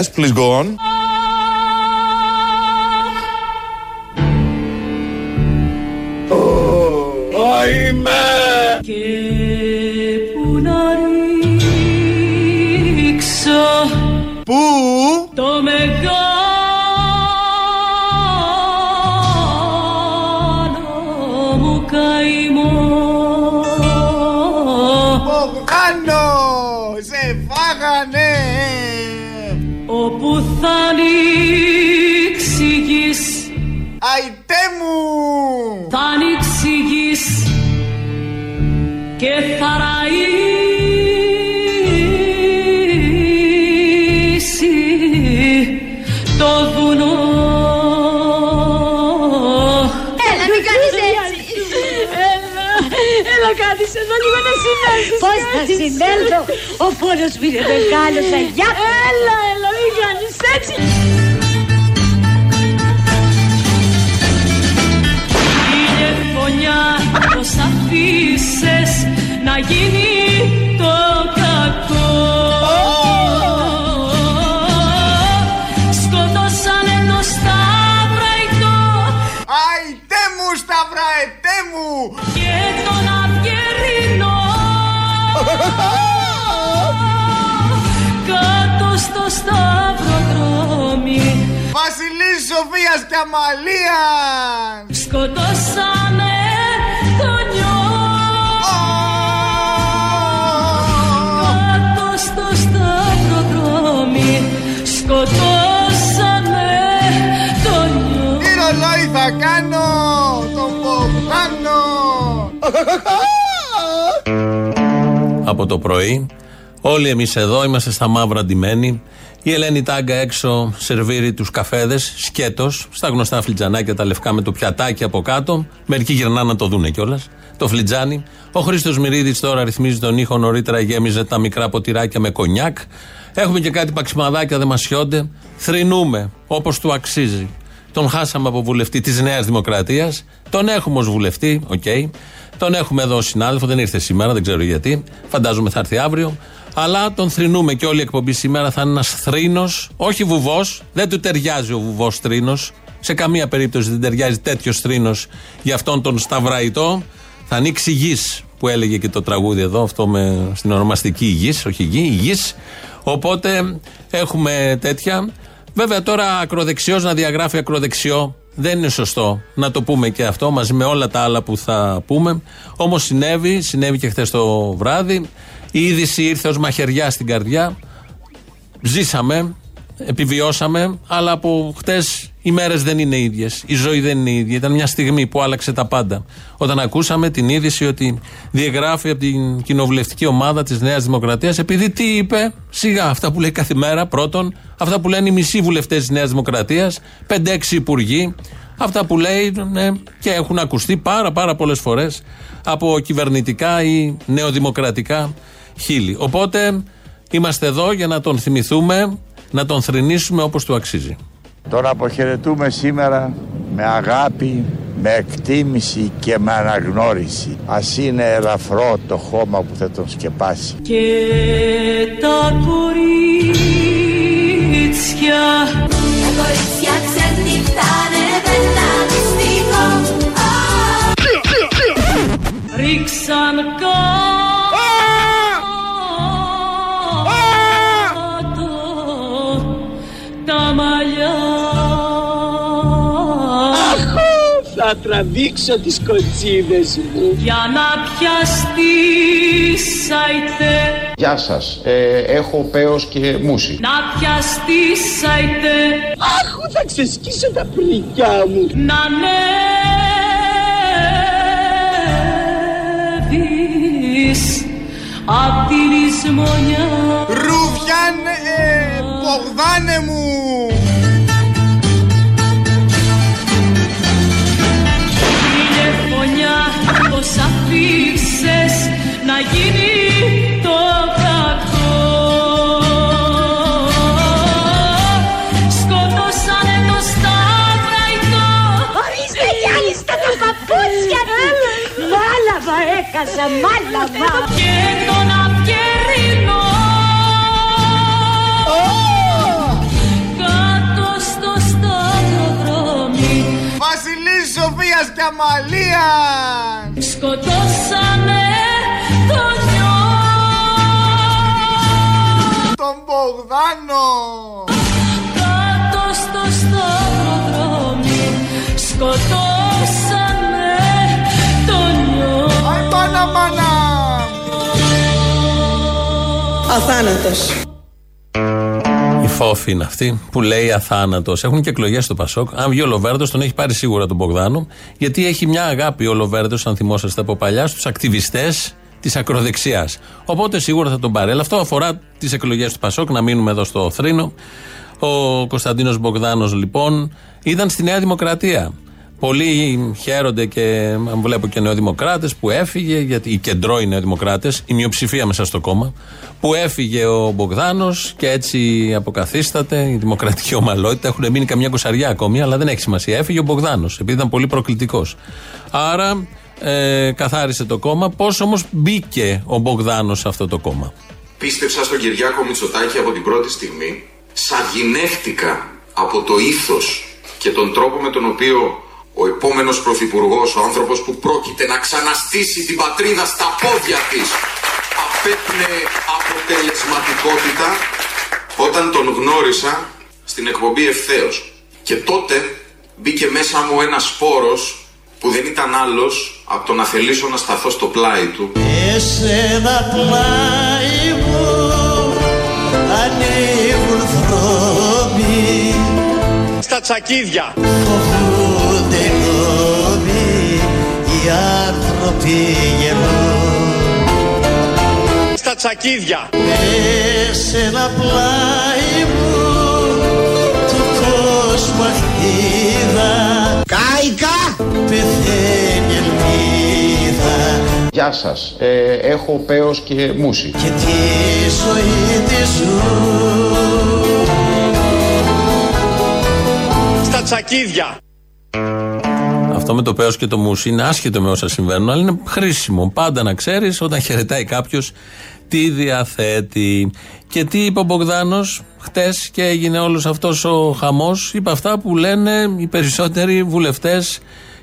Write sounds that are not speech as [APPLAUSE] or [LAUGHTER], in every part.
Yes, please go on. Συνέλθεις. Πώς θα συνέλθω, ο πόνος μου είναι μεγάλος, αγιά. Έλα, έλα, μην κάνεις έτσι. Ηλιεφωνιά πως αφήσες να γίνει το σταυροδρόμι Βασιλής Σοφίας και Αμαλίας! Σκοτώσανε τον νιό Κάτω στο σταυροδρόμι σκοτώσαμε τον νιό Τι ρολόι θα κάνω, τον Μπογδάνο! από το πρωί. Όλοι εμείς εδώ είμαστε στα μαύρα ντυμένοι. Η Ελένη Τάγκα έξω σερβίρει τους καφέδες, σκέτος, στα γνωστά φλιτζανάκια τα λευκά με το πιατάκι από κάτω. Μερικοί γυρνάνε να το δούνε κιόλας. Το φλιτζάνι. Ο Χρήστος Μυρίδης τώρα ρυθμίζει τον ήχο. Νωρίτερα γέμιζε τα μικρά ποτηράκια με κονιάκ. Έχουμε και κάτι παξιμαδάκια, δεν μασιούνται. Θρηνούμε όπως του αξίζει. Τον χάσαμε από βουλευτή της Νέας Δημοκρατίας. Τον έχουμε ως βουλευτή, οκ. Τον έχουμε εδώ συνάδελφο, δεν ήρθε σήμερα, δεν ξέρω γιατί. Φαντάζομαι θα έρθει αύριο. Αλλά τον θρυνούμε και όλη η εκπομπή σήμερα θα είναι ένας θρήνος, όχι βουβός. Δεν του ταιριάζει ο βουβός θρήνος. Σε καμία περίπτωση δεν ταιριάζει τέτοιος θρήνος για αυτόν τον Σταυραϊτό. Θα ανοίξει γης που έλεγε και το τραγούδι εδώ, αυτό με, στην ονομαστική γης, όχι γη, γης. Οπότε έχουμε τέτοια. Βέβαια τώρα ακροδεξιός να διαγράφει ακροδεξιό δεν είναι σωστό να το πούμε και αυτό μαζί με όλα τα άλλα που θα πούμε. Όμως συνέβη, συνέβη και χθες το βράδυ. Η είδηση ήρθε ως μαχαιριά στην καρδιά. Ζήσαμε, επιβιώσαμε, αλλά από χτες οι μέρες δεν είναι ίδιες. Η ζωή δεν είναι ίδια. Ήταν μια στιγμή που άλλαξε τα πάντα. Όταν ακούσαμε την είδηση ότι διαγράφει από την κοινοβουλευτική ομάδα της Νέας Δημοκρατίας, επειδή τι είπε, σιγά αυτά που λέει κάθε μέρα, πρώτον, αυτά που λένε οι μισοί βουλευτές της Νέας Δημοκρατίας, 5-6 υπουργοί, αυτά που λέει ναι, και έχουν ακουστεί πάρα πάρα πολλές φορές από κυβερνητικά ή νεοδημοκρατικά χείλη. Οπότε είμαστε εδώ για να τον θυμηθούμε, να τον θρηνήσουμε όπως του αξίζει. Τον αποχαιρετούμε σήμερα με αγάπη, με εκτίμηση και με αναγνώριση. Ας είναι ελαφρό το χώμα που θα τον σκεπάσει. και τα κορίτσια Τα κορίτσια ξενυχτάνε με ένα μυστικό. ρίξαν κάτω Θα τραβήξω τις κοτσίδες μου. Για να πιαστείς αϊτέ Γεια σας, ε, έχω πέος και μουσι. να πιαστείς αϊτέ Αχ, θα ξεσκίσω τα πρικιά μου. Να ανέβεις απ' τη λησμονιά. Ρουβιάνε, ε, Μπογδάνε μου! πως αφήξες να γίνει το κακό; Σκοτώσανε το Σταυραϊτό Ορίστε κι άλλοι στα τα παπούτσια Μάλαβα έχασα, μάλαβα. Και τον Απκερινό Κάτω στο σταυροδρόμι. Φάση. Σοφίας και Αμαλίας. Σκοτώσαμε τον νιό Τον Μπογδάνο. Κάτω στο σταυροδρόμι Σκοτώσαμε τον νιό Αϊ μάνα μάνα Αθάνατος. Η φόφη είναι αυτή που λέει αθάνατος. Έχουν και εκλογές στο Πασόκ. Αν βγει ο Λοβέρδο, τον έχει πάρει σίγουρα τον Μπογδάνο. Γιατί έχει μια αγάπη ο Λοβέρδο, αν θυμόσαστε από παλιά, στους ακτιβιστές της ακροδεξιάς. Οπότε σίγουρα θα τον πάρει. Αλλά αυτό αφορά τις εκλογές του Πασόκ, να μείνουμε εδώ στο θρήνο. Ο Κωνσταντίνος Μπογδάνος, λοιπόν, ήταν στη Νέα Δημοκρατία. Πολλοί χαίρονται και βλέπω και νεοδημοκράτες που έφυγε, γιατί οι κεντρώοι νεοδημοκράτες, η μειοψηφία μέσα στο κόμμα, που έφυγε ο Μπογδάνος και έτσι αποκαθίσταται η δημοκρατική ομαλότητα. Έχουν μείνει καμιά κοσαριά ακόμη, αλλά δεν έχει σημασία. Έφυγε ο Μπογδάνος, επειδή ήταν πολύ προκλητικός. Άρα ε, καθάρισε το κόμμα. Πώς όμως μπήκε ο Μπογδάνος σε αυτό το κόμμα; Πίστεψα στον Κυριάκο Μητσοτάκη από την πρώτη στιγμή. Σαγηνεύτηκα από το ήθος και τον τρόπο με τον οποίο ο επόμενος πρωθυπουργός, ο άνθρωπος που πρόκειται να ξαναστήσει την πατρίδα στα πόδια της, απέπνεε αποτελεσματικότητα όταν τον γνώρισα στην εκπομπή ευθέως. Και τότε μπήκε μέσα μου ένας σπόρος που δεν ήταν άλλος από το να θελήσω να σταθώ στο πλάι του Εσένα πλάι μου ανοίγουν δρόμοι Στα τσακίδια. Φοβούνται οι νόμοι οι άνθρωποι γελούν Στα τσακίδια. Εσένα πλάι μου του κόσμου αχτίδα Κάικα πεθαίνει ελπίδα Γεια σας. Ε, έχω πέος και μουσι. και τη ζωή τη ζουν Στα τσακίδια. Αυτό με το πέος και το μουσι είναι άσχετο με όσα συμβαίνουν, αλλά είναι χρήσιμο. Πάντα να ξέρεις όταν χαιρετάει κάποιος τι διαθέτει. Και τι είπε ο Μπογδάνος χτες και έγινε όλος αυτός ο χαμός. Είπε αυτά που λένε οι περισσότεροι βουλευτές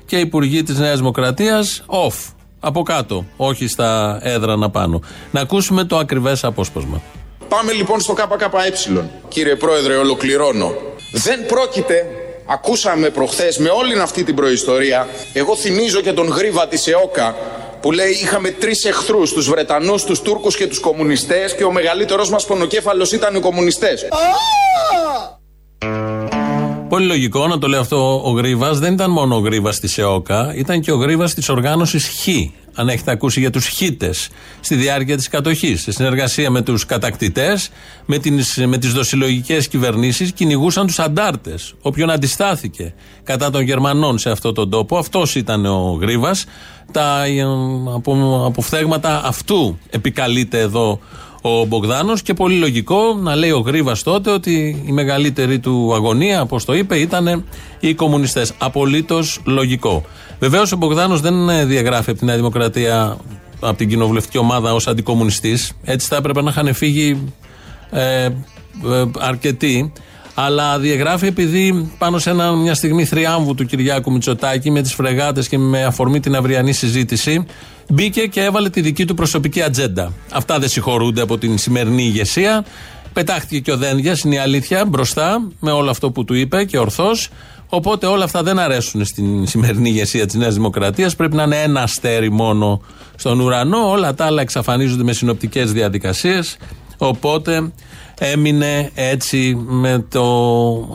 και υπουργοί της Νέας Δημοκρατίας off. Από κάτω, όχι στα έδρανα πάνω. Να ακούσουμε το ακριβές απόσπασμα. Πάμε λοιπόν στο ΚΚΕ. Κύριε Πρόεδρε, ολοκληρώνω. Δεν πρόκειται, ακούσαμε προχθές με όλη αυτή την προϊστορία, εγώ θυμίζω και τον γρίβα της ΕΟΚΑ που λέει είχαμε τρεις εχθρούς, τους Βρετανούς, τους Τούρκους και τους κομμουνιστές και ο μεγαλύτερος μας πονοκέφαλος ήταν οι κομμουνιστές. Πολύ λογικό να το λέει αυτό ο Γρίβας. Δεν ήταν μόνο ο Γρίβας της ΕΟΚΑ, ήταν και ο Γρίβας της οργάνωσης Χ. Αν έχετε ακούσει για τους Χίτε στη διάρκεια της κατοχής. Σε συνεργασία με τους κατακτητές, με, τις- με τις δοσιλογικέ κυβερνήσεις, κυνηγούσαν τους αντάρτες. Όποιον αντιστάθηκε κατά των Γερμανών σε αυτόν τον τόπο, αυτός ήταν ο Γρίβας. Τα ε, απο, αποφθέγματα αυτού επικαλείται εδώ ο Μπογδάνος και πολύ λογικό να λέει ο Γρίβας τότε ότι η μεγαλύτερη του αγωνία, όπως το είπε, ήταν οι κομμουνιστές. Απολύτως λογικό. Βεβαίως ο Μπογδάνος δεν ε, διαγράφει από τη Νέα Δημοκρατία, από την κοινοβουλευτική ομάδα ως αντικομουνιστής. Έτσι θα έπρεπε να είχαν φύγει ε, ε, αρκετοί. Αλλά διαγράφει επειδή πάνω σε ένα, μια στιγμή θριάμβου του Κυριάκου Μητσοτάκη με τις φρεγάτες και με αφορμή την αυριανή συζήτηση, μπήκε και έβαλε τη δική του προσωπική ατζέντα. Αυτά δεν συγχωρούνται από την σημερινή ηγεσία. Πετάχτηκε και ο Δένδια, είναι η αλήθεια, μπροστά με όλο αυτό που του είπε και ορθώς. Οπότε όλα αυτά δεν αρέσουν στην σημερινή ηγεσία της Νέας Δημοκρατίας. Πρέπει να είναι ένα αστέρι μόνο στον ουρανό. Όλα τα άλλα εξαφανίζονται με συνοπτικές διαδικασίες. Οπότε έμεινε έτσι με το,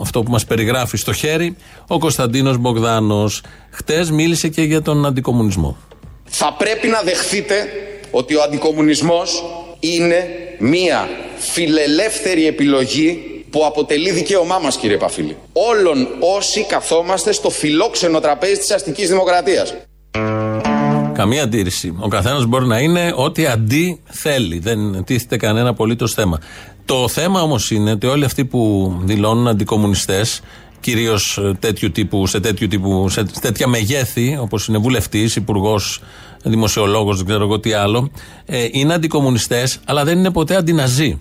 αυτό που μας περιγράφει στο χέρι ο Κωνσταντίνος Μπογδάνος. Χτες μίλησε και για τον αντικομουνισμό. Θα πρέπει να δεχθείτε ότι ο αντικομουνισμός είναι μία φιλελεύθερη επιλογή που αποτελεί δικαίωμά μας κύριε Παφίλη. Όλων όσοι καθόμαστε στο φιλόξενο τραπέζι της αστικής δημοκρατίας. Καμία αντίρρηση. Ο καθένας μπορεί να είναι ό,τι αντί θέλει. Δεν τίθεται κανένα απολύτως θέμα. Το θέμα όμως είναι ότι όλοι αυτοί που δηλώνουν αντικομουνιστές, κυρίως τέτοιου τύπου, σε, τέτοιου τύπου, σε τέτοια μεγέθη, όπως είναι βουλευτής, υπουργός, δημοσιολόγος, δεν ξέρω εγώ τι άλλο, ε, είναι αντικομουνιστές, αλλά δεν είναι ποτέ αντιναζί.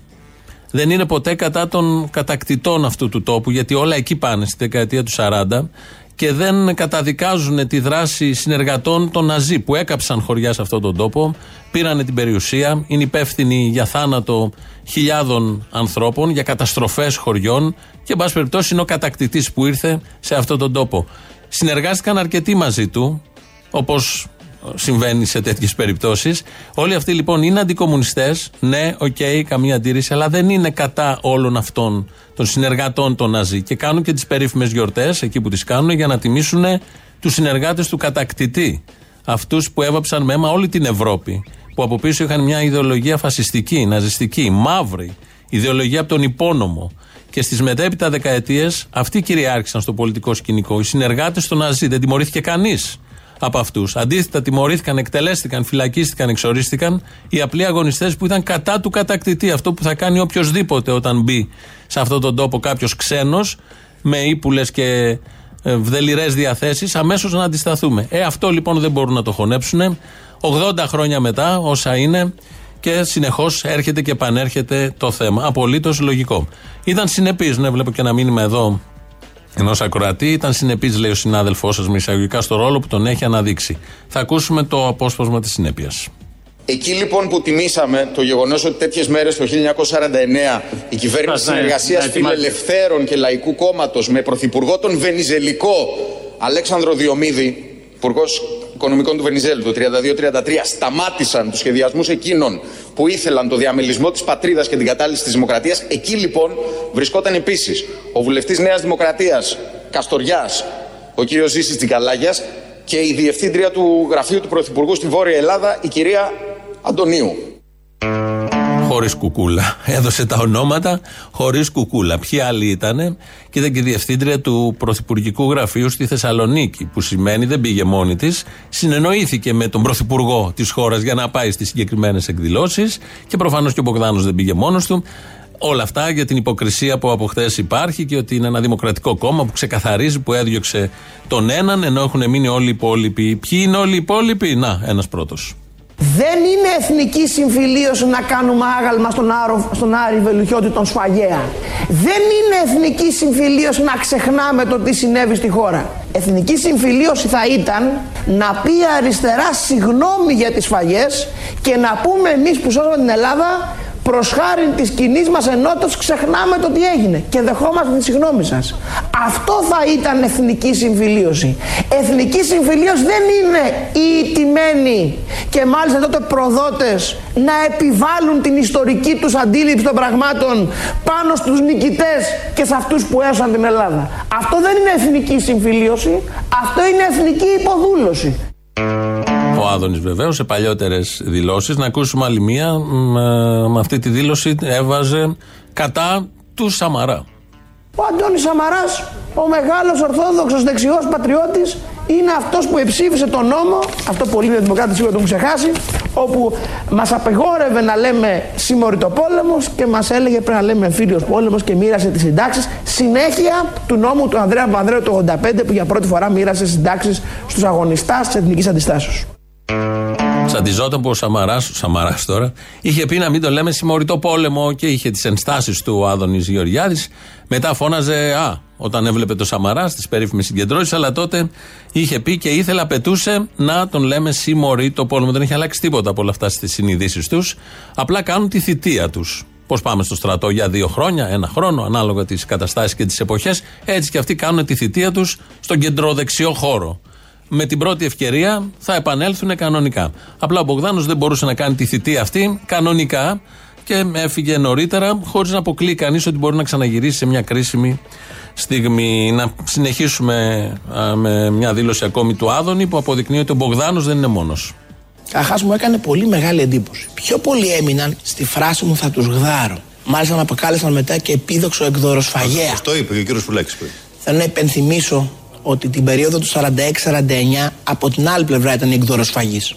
Δεν είναι ποτέ κατά των κατακτητών αυτού του τόπου, γιατί όλα εκεί πάνε στη δεκαετία του 40 και δεν καταδικάζουν τη δράση συνεργατών των Ναζί που έκαψαν χωριά σε αυτόν τον τόπο, πήραν την περιουσία, είναι υπεύθυνοι για θάνατο χιλιάδων ανθρώπων, για καταστροφές χωριών και, εν πάση περιπτώσει, είναι ο κατακτητής που ήρθε σε αυτόν τον τόπο. Συνεργάστηκαν αρκετοί μαζί του, όπως συμβαίνει σε τέτοιες περιπτώσεις. Όλοι αυτοί λοιπόν είναι αντικομουνιστές. Ναι, οκ, καμία αντίρρηση, αλλά δεν είναι κατά όλων αυτών των συνεργατών των Ναζί. Και κάνουν και τις περίφημες γιορτές, εκεί που τις κάνουν, για να τιμήσουν τους συνεργάτες του κατακτητή. Αυτούς που έβαψαν με αίμα όλη την Ευρώπη. Που από πίσω είχαν μια ιδεολογία φασιστική, ναζιστική, μαύρη. Ιδεολογία από τον υπόνομο. Και στις μετέπειτα δεκαετίες αυτοί κυριάρχησαν στο πολιτικό σκηνικό. Οι συνεργάτες των Ναζί. Δεν τιμωρήθηκε κανείς από αυτούς. Αντίθετα, τιμωρήθηκαν, εκτελέστηκαν, φυλακίστηκαν, εξορίστηκαν οι απλοί αγωνιστές που ήταν κατά του κατακτητή. Αυτό που θα κάνει οποιοδήποτε όταν μπει σε αυτόν τον τόπο κάποιος ξένος με ύπουλες και ε, βδελιρές διαθέσεις, αμέσως να αντισταθούμε. Ε, αυτό λοιπόν δεν μπορούν να το χωνέψουν. 80 χρόνια μετά, όσα είναι, και συνεχώς έρχεται και επανέρχεται το θέμα. Απολύτως λογικό. Ήταν συνεπής, ναι, βλέπω και ένα μήνυμα εδώ ενός ακροατή. Ήταν συνεπής, λέει ο συνάδελφός σας, με εισαγωγικά στο ρόλο που τον έχει αναδείξει. Θα ακούσουμε το απόσπασμα της συνέπειας. Εκεί λοιπόν που τιμήσαμε το γεγονός ότι τέτοιες μέρες το 1949 η κυβέρνηση συνεργασίας φιλελευθέρων και λαϊκού κόμματος με πρωθυπουργό τον Βενιζελικό Αλέξανδρο Διομήδη, υπουργός οικονομικών του Βενιζέλου το 32-33, σταμάτησαν τους σχεδιασμούς εκείνων που ήθελαν το διαμελισμό της πατρίδας και την κατάλυση της δημοκρατίας. Εκεί λοιπόν βρισκόταν επίσης ο βουλευτής Νέας Δημοκρατίας Καστοριάς, ο κύριος Ζήσης Τζικαλάγια και η διευθύντρια του γραφείου του Πρωθυπουργού στη Βόρεια Ελλάδα, η κυρία Αντωνίου. Χωρίς κουκούλα. Έδωσε τα ονόματα χωρίς κουκούλα. Ποιοι άλλοι ήταν, και ήταν και η διευθύντρια του Πρωθυπουργικού Γραφείου στη Θεσσαλονίκη. Που σημαίνει δεν πήγε μόνη της, συνεννοήθηκε με τον Πρωθυπουργό της χώρας για να πάει στις συγκεκριμένες εκδηλώσεις. Και προφανώς και ο Μπογδάνος δεν πήγε μόνος του. Όλα αυτά για την υποκρισία που από χθες υπάρχει και ότι είναι ένα δημοκρατικό κόμμα που ξεκαθαρίζει, που έδιωξε τον έναν, ενώ έχουν μείνει όλοι οι υπόλοιποι. Ποιοι είναι όλοι οι υπόλοιποι, Να, ένας πρώτος. Δεν είναι εθνική συμφιλίωση να κάνουμε άγαλμα στον, Άρο, στον Άρη Βελουχιώτη τον Σφαγέα. Δεν είναι εθνική συμφιλίωση να ξεχνάμε το τι συνέβη στη χώρα. Εθνική συμφιλίωση θα ήταν να πει αριστερά συγγνώμη για τις σφαγές και να πούμε εμείς που σώζουμε την Ελλάδα προς χάρη της κοινής μας ενότητας ξεχνάμε το τι έγινε και δεχόμαστε τη συγγνώμη σας. Αυτό θα ήταν εθνική συμφιλίωση. Εθνική συμφιλίωση δεν είναι οι ιτημένοι και μάλιστα τότε προδότες να επιβάλλουν την ιστορική τους αντίληψη των πραγμάτων πάνω στους νικητές και σε αυτούς που έσαν την Ελλάδα. Αυτό δεν είναι εθνική συμφιλίωση, αυτό είναι εθνική υποδούλωση. Ο Άδωνης βεβαίως σε παλιότερες δηλώσεις. Να ακούσουμε άλλη μία. Με αυτή τη δήλωση έβαζε κατά του Σαμαρά. Ο Αντώνης Σαμαράς, ο μεγάλος ορθόδοξος δεξιός πατριώτης, είναι αυτός που εψήφισε τον νόμο, αυτό πολλοί είναι δημοκράτες σίγουρα το έχουν ξεχάσει, όπου μας απεγόρευε να λέμε συμμορυτό πόλεμος και μας έλεγε πρέπει να λέμε εμφύλιος πόλεμος και μοίρασε τις συντάξεις, συνέχεια του νόμου του Ανδρέα Παπανδρέου του 85 που για πρώτη φορά μοίρασε συντάξεις στους αγωνιστάς της εθνικής αντιστάσεως. Τσαντιζόταν που ο Σαμαρά, ο Σαμαράς τώρα, είχε πει να μην το λέμε συμμορυτό πόλεμο και είχε τις ενστάσεις του Άδωνης Γεωργιάδης. Μετά φώναζε, Α, όταν έβλεπε το Σαμαράς στι περίφημες συγκεντρώσεις, αλλά τότε είχε πει και ήθελε, απαιτούσε να τον λέμε συμμορυτό πόλεμο. Δεν έχει αλλάξει τίποτα από όλα αυτά στις συνειδήσεις τους. Απλά κάνουν τη θητεία τους. Πώς πάμε στο στρατό για δύο χρόνια, ένα χρόνο, ανάλογα τις καταστάσεις και τις εποχές. Έτσι και αυτοί κάνουν τη θητεία τους στον κεντροδεξιό χώρο με την πρώτη ευκαιρία θα επανέλθουν κανονικά. Απλά ο Μπογδάνος δεν μπορούσε να κάνει τη θητεία αυτή κανονικά και έφυγε νωρίτερα, χωρίς να αποκλείει κανείς ότι μπορεί να ξαναγυρίσει σε μια κρίσιμη στιγμή. Να συνεχίσουμε με μια δήλωση ακόμη του Άδωνη που αποδεικνύει ότι ο Μπογδάνος δεν είναι μόνος. Αχά μου έκανε πολύ μεγάλη εντύπωση. Πιο πολλοί έμειναν στη φράση μου θα τους γδάρω. Μάλιστα με αποκάλεσαν μετά και επίδοξο εκδοροσφαγέα. Αυτό είπε και ο κύριος Φουλέξ Θέλω να υπενθυμίσω ότι την περίοδο του 46-49 από την άλλη πλευρά ήταν η εκδοροσφαγής.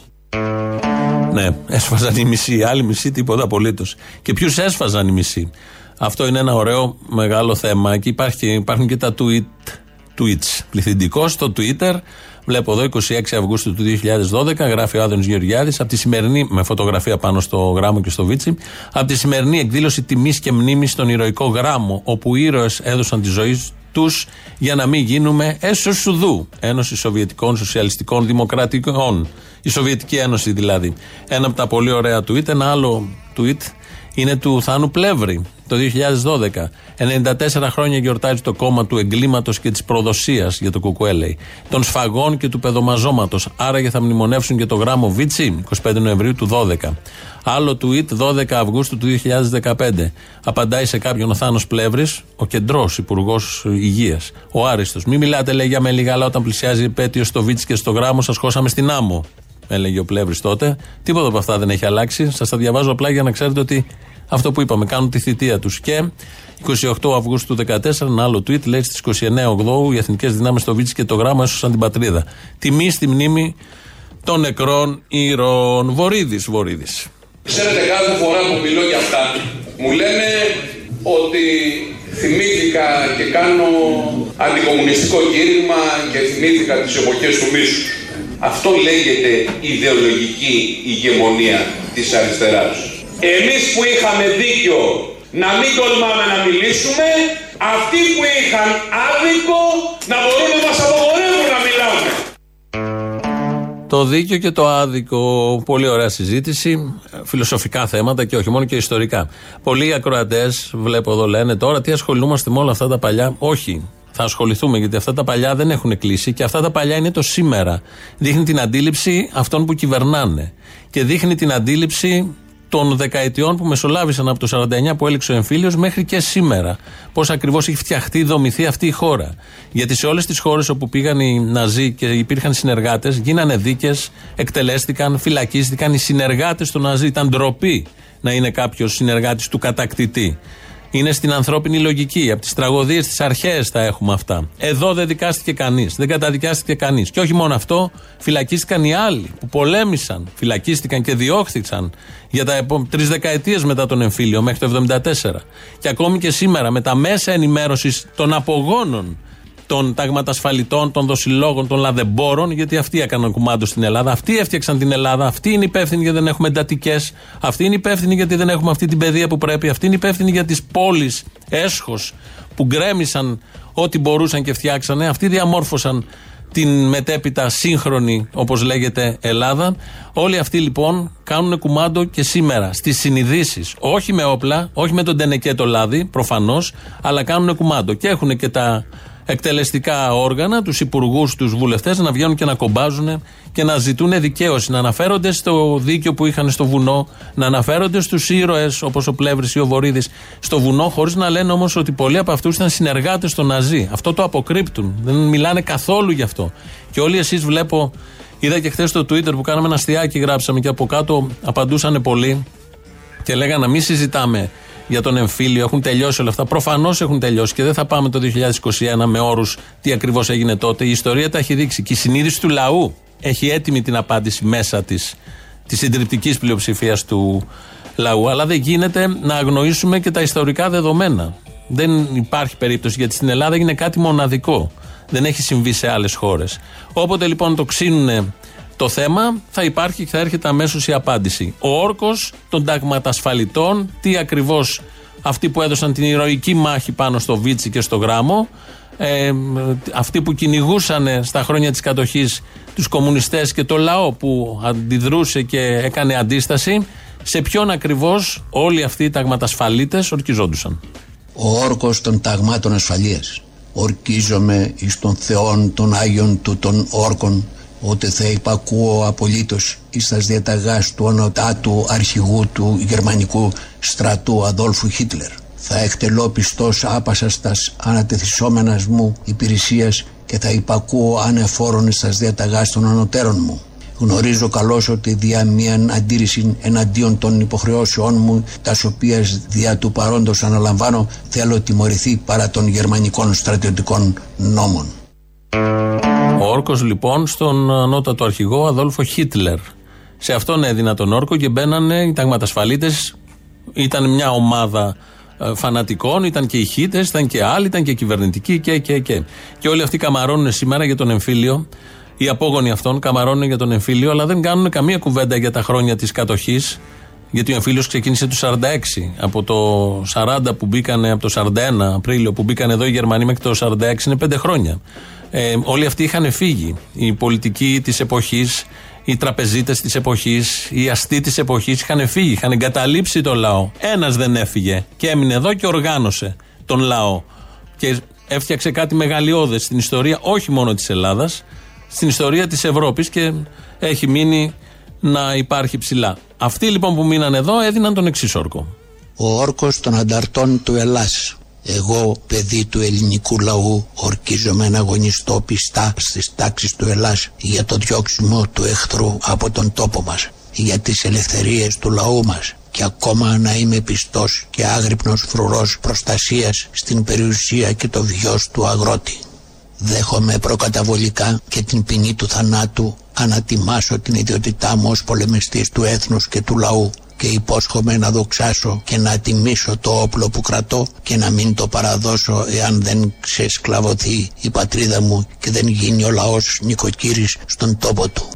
Ναι, έσφαζαν οι μισοί, άλλοι μισοί τίποτα απολύτως. Και ποιους έσφαζαν οι μισοί; Αυτό είναι ένα ωραίο μεγάλο θέμα. Και υπάρχει, υπάρχουν και τα tweet, tweets. Πληθυντικός στο Twitter. Βλέπω εδώ 26 Αυγούστου του 2012, γράφει ο Άδωνης Γεωργιάδης, από τη σημερινή, με φωτογραφία πάνω στο γράμμο και στο βίτσι, από τη σημερινή εκδήλωση τιμής και μνήμης στον ηρωικό γράμμο, όπου οι ήρωες έδωσαν τη ζωή αυτού για να μην γίνουμε έσω σουδού. Ένωση Σοβιετικών Σοσιαλιστικών Δημοκρατικών. Η Σοβιετική Ένωση δηλαδή. Ένα από τα πολύ ωραία tweet. Ένα άλλο tweet είναι του Θάνου Πλεύρη το 2012. 94 χρόνια γιορτάζει το κόμμα του εγκλήματος και της προδοσίας για το Κουκουέλεϊ. Των σφαγών και του παιδομαζώματος. Άραγε θα μνημονεύσουν και το γράμμο Βίτσι 25 Νοεμβρίου του 12. Άλλο tweet 12 Αυγούστου του 2015. Απαντάει σε κάποιον ο Θάνος Πλεύρης, ο κεντρός υπουργός υγείας. Ο Άριστος. Μην μιλάτε, λέει για με λίγα, αλλά όταν πλησιάζει η επέτειος στο Βίτσι και στο γράμμο, σας χώσαμε στην άμμο. Έλεγε ο Πλεύρης τότε. Τίποτα από αυτά δεν έχει αλλάξει. Σας τα διαβάζω απλά για να ξέρετε ότι αυτό που είπαμε, κάνουν τη θητεία τους. Και 28 Αυγούστου του 2014, ένα άλλο tweet λέει στις 29 Οκτώου οι εθνικές δυνάμεις στο Βίτσι και το γράμμα έσωσαν την πατρίδα. Τιμή στη μνήμη των νεκρών ήρων. Βορύδης, Βορύδης. Ξέρετε, κάθε φορά που μιλώ για αυτά, μου λένε ότι θυμήθηκα και κάνω αντικομουνιστικό κήρυγμα και θυμήθηκα τις εποχές του μίσου. Αυτό λέγεται ιδεολογική ηγεμονία της αριστεράς. Εμείς που είχαμε δίκιο να μην τολμάμε να μιλήσουμε, αυτοί που είχαν άδικο να μπορούν να μας απογορεύουν να μιλάμε. Το δίκαιο και το άδικο. Πολύ ωραία συζήτηση. Φιλοσοφικά θέματα και όχι μόνο και ιστορικά. Πολλοί ακροατές, βλέπω εδώ, λένε τώρα τι ασχολούμαστε με όλα αυτά τα παλιά. Όχι. Θα ασχοληθούμε γιατί αυτά τα παλιά δεν έχουν κλείσει και αυτά τα παλιά είναι το σήμερα. Δείχνει την αντίληψη αυτών που κυβερνάνε. Και δείχνει την αντίληψη των δεκαετιών που μεσολάβησαν από το 49 που έληξε ο εμφύλιος μέχρι και σήμερα. Πώς ακριβώς έχει φτιαχτεί, δομηθεί αυτή η χώρα. Γιατί σε όλες τις χώρες όπου πήγαν οι Ναζί και υπήρχαν συνεργάτες, γίνανε δίκες, εκτελέστηκαν, φυλακίστηκαν. Οι συνεργάτες των Ναζί ήταν ντροπή να είναι κάποιος συνεργάτης του κατακτητή. Είναι στην ανθρώπινη λογική. Από τις τραγωδίες τι αρχαίε τα έχουμε αυτά. Εδώ δεν δικάστηκε κανείς. Δεν καταδικάστηκε κανείς. Και όχι μόνο αυτό, φυλακίστηκαν οι άλλοι που πολέμησαν. Φυλακίστηκαν και διώχθηκαν για τα τρεις δεκαετίες μετά τον εμφύλιο, μέχρι το 1974. Και ακόμη και σήμερα, με τα μέσα ενημέρωσης των απογόνων των ταγματασφαλιτών, των δοσιλόγων, των λαδεμπόρων, γιατί αυτοί έκαναν κουμάντο στην Ελλάδα. Αυτοί έφτιαξαν την Ελλάδα. Αυτοί είναι υπεύθυνοι γιατί δεν έχουμε εντατικές. Αυτοί είναι υπεύθυνοι γιατί δεν έχουμε αυτή την παιδεία που πρέπει. Αυτοί είναι υπεύθυνοι για τις πόλεις έσχος που γκρέμισαν ό,τι μπορούσαν και φτιάξανε. Αυτοί διαμόρφωσαν την μετέπειτα σύγχρονη, όπως λέγεται, Ελλάδα. Όλοι αυτοί λοιπόν κάνουν κουμάντο και σήμερα στις συνειδήσεις. Όχι με όπλα, όχι με τον τενεκέ το λάδι, προφανώς, αλλά κάνουν κουμάντο. Και έχουν και τα εκτελεστικά όργανα, τους υπουργούς, τους βουλευτές να βγαίνουν και να κομπάζουν και να ζητούν δικαίωση. Να αναφέρονται στο δίκαιο που είχαν στο βουνό, να αναφέρονται στους ήρωες όπως ο Πλεύρης ή ο Βορύδης στο βουνό, χωρίς να λένε όμως ότι πολλοί από αυτούς ήταν συνεργάτες των Ναζί. Αυτό το αποκρύπτουν. Δεν μιλάνε καθόλου γι' αυτό. Και όλοι εσείς βλέπω, είδα και χθες στο Twitter που κάναμε ένα αστιάκι, γράψαμε και από κάτω απαντούσαν πολλοί και λέγανε να μην συζητάμε για τον εμφύλιο. Έχουν τελειώσει όλα αυτά. Προφανώς έχουν τελειώσει και δεν θα πάμε το 2021 με όρους τι ακριβώς έγινε τότε. Η ιστορία τα έχει δείξει. Και η συνείδηση του λαού έχει έτοιμη την απάντηση μέσα της της συντριπτικής πλειοψηφίας του λαού. Αλλά δεν γίνεται να αγνοήσουμε και τα ιστορικά δεδομένα. Δεν υπάρχει περίπτωση γιατί στην Ελλάδα είναι κάτι μοναδικό. Δεν έχει συμβεί σε άλλες χώρες. Όποτε λοιπόν το ξύνουν το θέμα, θα υπάρχει και θα έρχεται αμέσως η απάντηση. Ο όρκος των ταγματασφαλιτών, τι ακριβώς αυτοί που έδωσαν την ηρωική μάχη πάνω στο Βίτσι και στο Γράμμο, ε, αυτοί που κυνηγούσαν στα χρόνια της κατοχής τους κομμουνιστές και το λαό που αντιδρούσε και έκανε αντίσταση σε ποιον ακριβώς όλοι αυτοί οι ταγματασφαλίτες ορκιζόντουσαν. Ο όρκος των ταγμάτων ασφαλείας ορκίζομαι εις των θεών των Άγιων του των όρκων ότι θα υπακούω απολύτως εις τας διαταγάς του ονοτάτου αρχηγού του γερμανικού στρατού Αδόλφου Χίτλερ. Θα εκτελώ πιστός άπασας τας ανατεθισόμενας μου υπηρεσίας και θα υπακούω ανεφόρον εις τας διαταγάς των ανωτέρων μου. Γνωρίζω καλώς ότι δια μίαν αντίρρηση εναντίον των υποχρεώσεών μου, τας οποίας δια του παρόντος αναλαμβάνω, θέλω τιμωρηθεί παρά των γερμανικών στρατιωτικών νόμων. Ο όρκος λοιπόν στον ανώτατο αρχηγό Αδόλφο Χίτλερ. Σε αυτόν έδινα τον όρκο και μπαίνανε οι ταγματασφαλίτες. Ήταν μια ομάδα ε, φανατικών, ήταν και οι χίτε, ήταν και άλλοι, ήταν και κυβερνητικοί και, και, και. Και όλοι αυτοί καμαρώνουν σήμερα για τον εμφύλιο. Οι απόγονοι αυτών καμαρώνουν για τον εμφύλιο, αλλά δεν κάνουν καμία κουβέντα για τα χρόνια της κατοχής. Γιατί ο εμφύλιος ξεκίνησε το 46. Από το 40 που μπήκανε, από το 41 Απρίλιο που μπήκαν εδώ οι Γερμανοί μέχρι το 46 είναι πέντε χρόνια. Ε, όλοι αυτοί είχαν φύγει. Οι πολιτικοί της εποχής, οι τραπεζίτες της εποχής, οι αστεί της εποχής είχαν φύγει, είχαν εγκαταλείψει τον λαό. Ένας δεν έφυγε και έμεινε εδώ και οργάνωσε τον λαό. Και έφτιαξε κάτι μεγαλειώδες στην ιστορία όχι μόνο της Ελλάδας, στην ιστορία της Ευρώπης και έχει μείνει να υπάρχει ψηλά. Αυτοί λοιπόν που μείναν εδώ έδιναν τον εξής όρκο. Ο όρκος των ανταρτών του Ελλάς. Εγώ, παιδί του ελληνικού λαού, ορκίζομαι να αγωνιστώ πιστά στις τάξεις του Ελλάς για το διώξιμο του εχθρού από τον τόπο μας, για τις ελευθερίες του λαού μας και ακόμα να είμαι πιστός και άγρυπνος φρουρός προστασίας στην περιουσία και το βιός του αγρότη. Δέχομαι προκαταβολικά και την ποινή του θανάτου ανατιμάσω την ιδιότητά μου ως πολεμιστής του έθνους και του λαού και υπόσχομαι να δοξάσω και να τιμήσω το όπλο που κρατώ και να μην το παραδώσω εάν δεν ξεσκλαβωθεί η πατρίδα μου και δεν γίνει ο λαός νοικοκύρης στον τόπο του.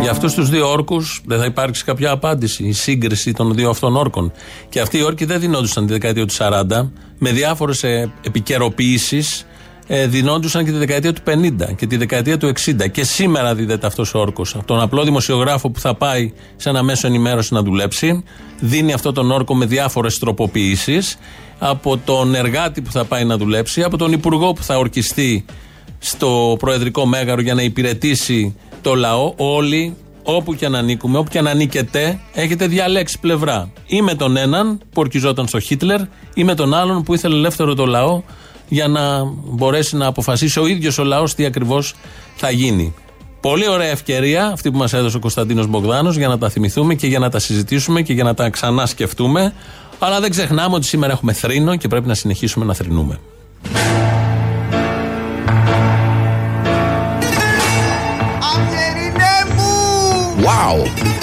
Για αυτούς τους δύο όρκους δεν θα υπάρξει κάποια απάντηση. Η σύγκριση των δύο αυτών όρκων. Και αυτοί οι όρκοι δεν δινόντουσαν τη δεκαετία του 40 με διάφορες επικαιροποιήσεις ε, δινόντουσαν και τη δεκαετία του 50 και τη δεκαετία του 60. Και σήμερα δίδεται αυτός ο όρκος. Τον απλό δημοσιογράφο που θα πάει σε ένα μέσο ενημέρωση να δουλέψει, δίνει αυτό τον όρκο με διάφορες τροποποιήσεις. Από τον εργάτη που θα πάει να δουλέψει, από τον υπουργό που θα ορκιστεί στο Προεδρικό Μέγαρο για να υπηρετήσει το λαό, όλοι όπου και αν ανήκουμε, όπου και αν ανήκετε, έχετε διαλέξει πλευρά. Ή με τον έναν που ορκιζόταν στο Χίτλερ, ή με τον άλλον που ήθελε ελεύθερο το λαό για να μπορέσει να αποφασίσει ο ίδιος ο λαός τι ακριβώς θα γίνει. Πολύ ωραία ευκαιρία αυτή που μας έδωσε ο Κωνσταντίνος Μπογδάνος για να τα θυμηθούμε και για να τα συζητήσουμε και για να τα ξανά σκεφτούμε. Αλλά δεν ξεχνάμε ότι σήμερα έχουμε θρήνο και πρέπει να συνεχίσουμε να θρυνούμε. Αμερινέ μου! Wow!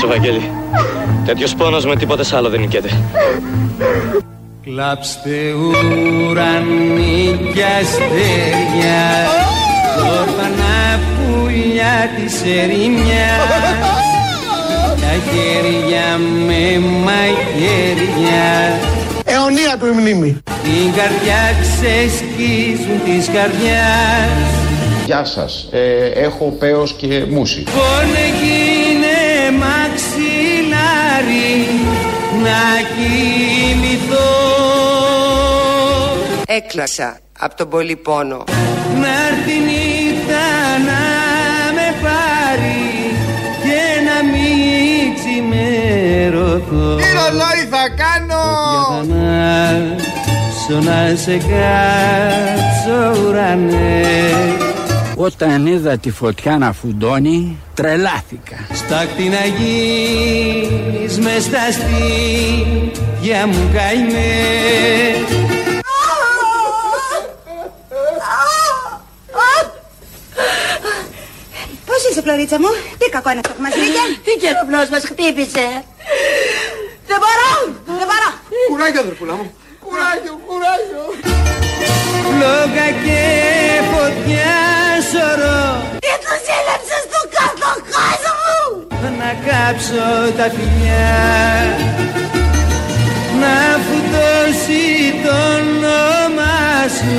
Κλάψε, Βαγγέλη. Τέτοιος πόνος με τίποτε άλλο δεν νικέται. Κλάψτε ουρανί και αστέρια Όρφανα πουλιά της ερημιάς Τα χέρια με μαχαίρια Αιωνία του η μνήμη. Την καρδιά ξεσκίζουν της καρδιάς Γεια σας. Ε, έχω πέος και μουσι. Πόνε Έκλασα από τον πολύ πόνο. Να'ρθει η νύχτα να με πάρει και να μην ξημερωθώ Τι ρολόι θα κάνω! Για να σε κάτσω ουρανέ Όταν είδα τη φωτιά να φουντώνει, τρελάθηκα. Στα κτίνα γίνεις μες στα στήθια μου καημέ Πώς είσαι, Φλωρίτσα μου, τι κακό είναι αυτό που μας βρήκε; Τι καιροπνός μας χτύπησε. Δεν μπορώ, δεν μπορώ. Κουράγιο, αδερφούλα μου. Κουράγιο, κουράγιο. Φλόγα και φωτιά σωρό Τι τους έλεψες του καρτοχάζο μου; Να κάψω τα φιλιά Να φουτώσει το όνομα σου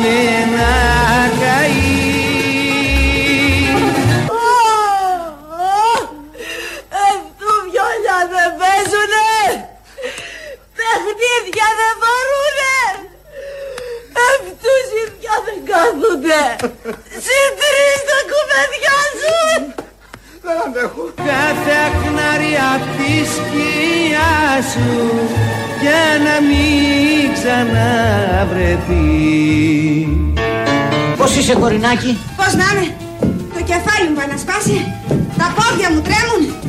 Και να καεί Παιχνίδια δεν μπορούνε. Αυτούς οι δυο δεν κάθονται. Συντρεις τα κουβεντιάζουν. Δεν αντέχω. Κάθε αχνάρι απ' τη σκιά σου Για να μην ξαναβρεθεί Πώς είσαι κορινάκι. Πώς να είναι, το κεφάλι μου πάει να σπάσει, τα πόδια μου τρέμουν.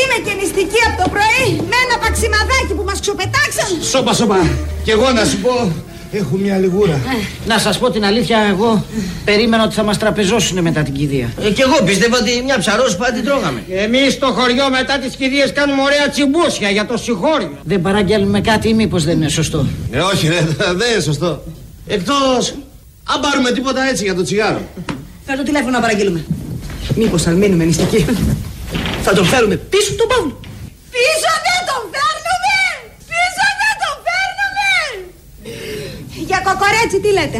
Είμαι και νηστική από το πρωί με ένα παξιμαδάκι που μας ξοπετάξαν. Σώπα, σώπα. Κι εγώ να σου πω, έχω μια λιγούρα. Να σας πω την αλήθεια, εγώ περίμενα ότι θα μας τραπεζώσουν μετά την κηδεία. Ε, κι εγώ πίστευα ότι μια ψαρόσπα την τρώγαμε. Εμείς στο χωριό μετά τις κηδείες κάνουμε ωραία τσιμπούσια για το συγχώριο. Δεν παραγγέλνουμε κάτι ή μήπως δεν είναι σωστό; Ε, όχι ρε, δεν είναι σωστό. Εκτός, αν πάρουμε τίποτα έτσι για το τσιγάρο. Φέρ το τηλέφωνο να παραγγείλουμε. Μήπως θα μείνουμε νηστικοί. Θα τον φέρουμε πίσω τον Παύλο. Πίσω δεν τον φέρνουμε! Πίσω δεν τον φέρνουμε! Για κοκορέτσι τι λέτε;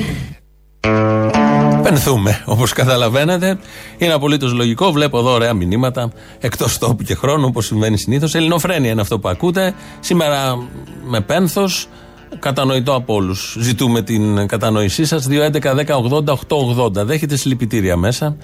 Πενθούμε, όπως καταλαβαίνετε. Είναι απολύτως λογικό. Βλέπω εδώ ωραία μηνύματα εκτός τόπου και χρόνου, όπως συμβαίνει συνήθως. Ελληνοφρένεια είναι αυτό που ακούτε. Σήμερα με πένθος. Κατανοητό από όλους. Ζητούμε την κατανόησή σας. 2.11.10.80.880. Δέχεται συλληπιτήρια μέσα.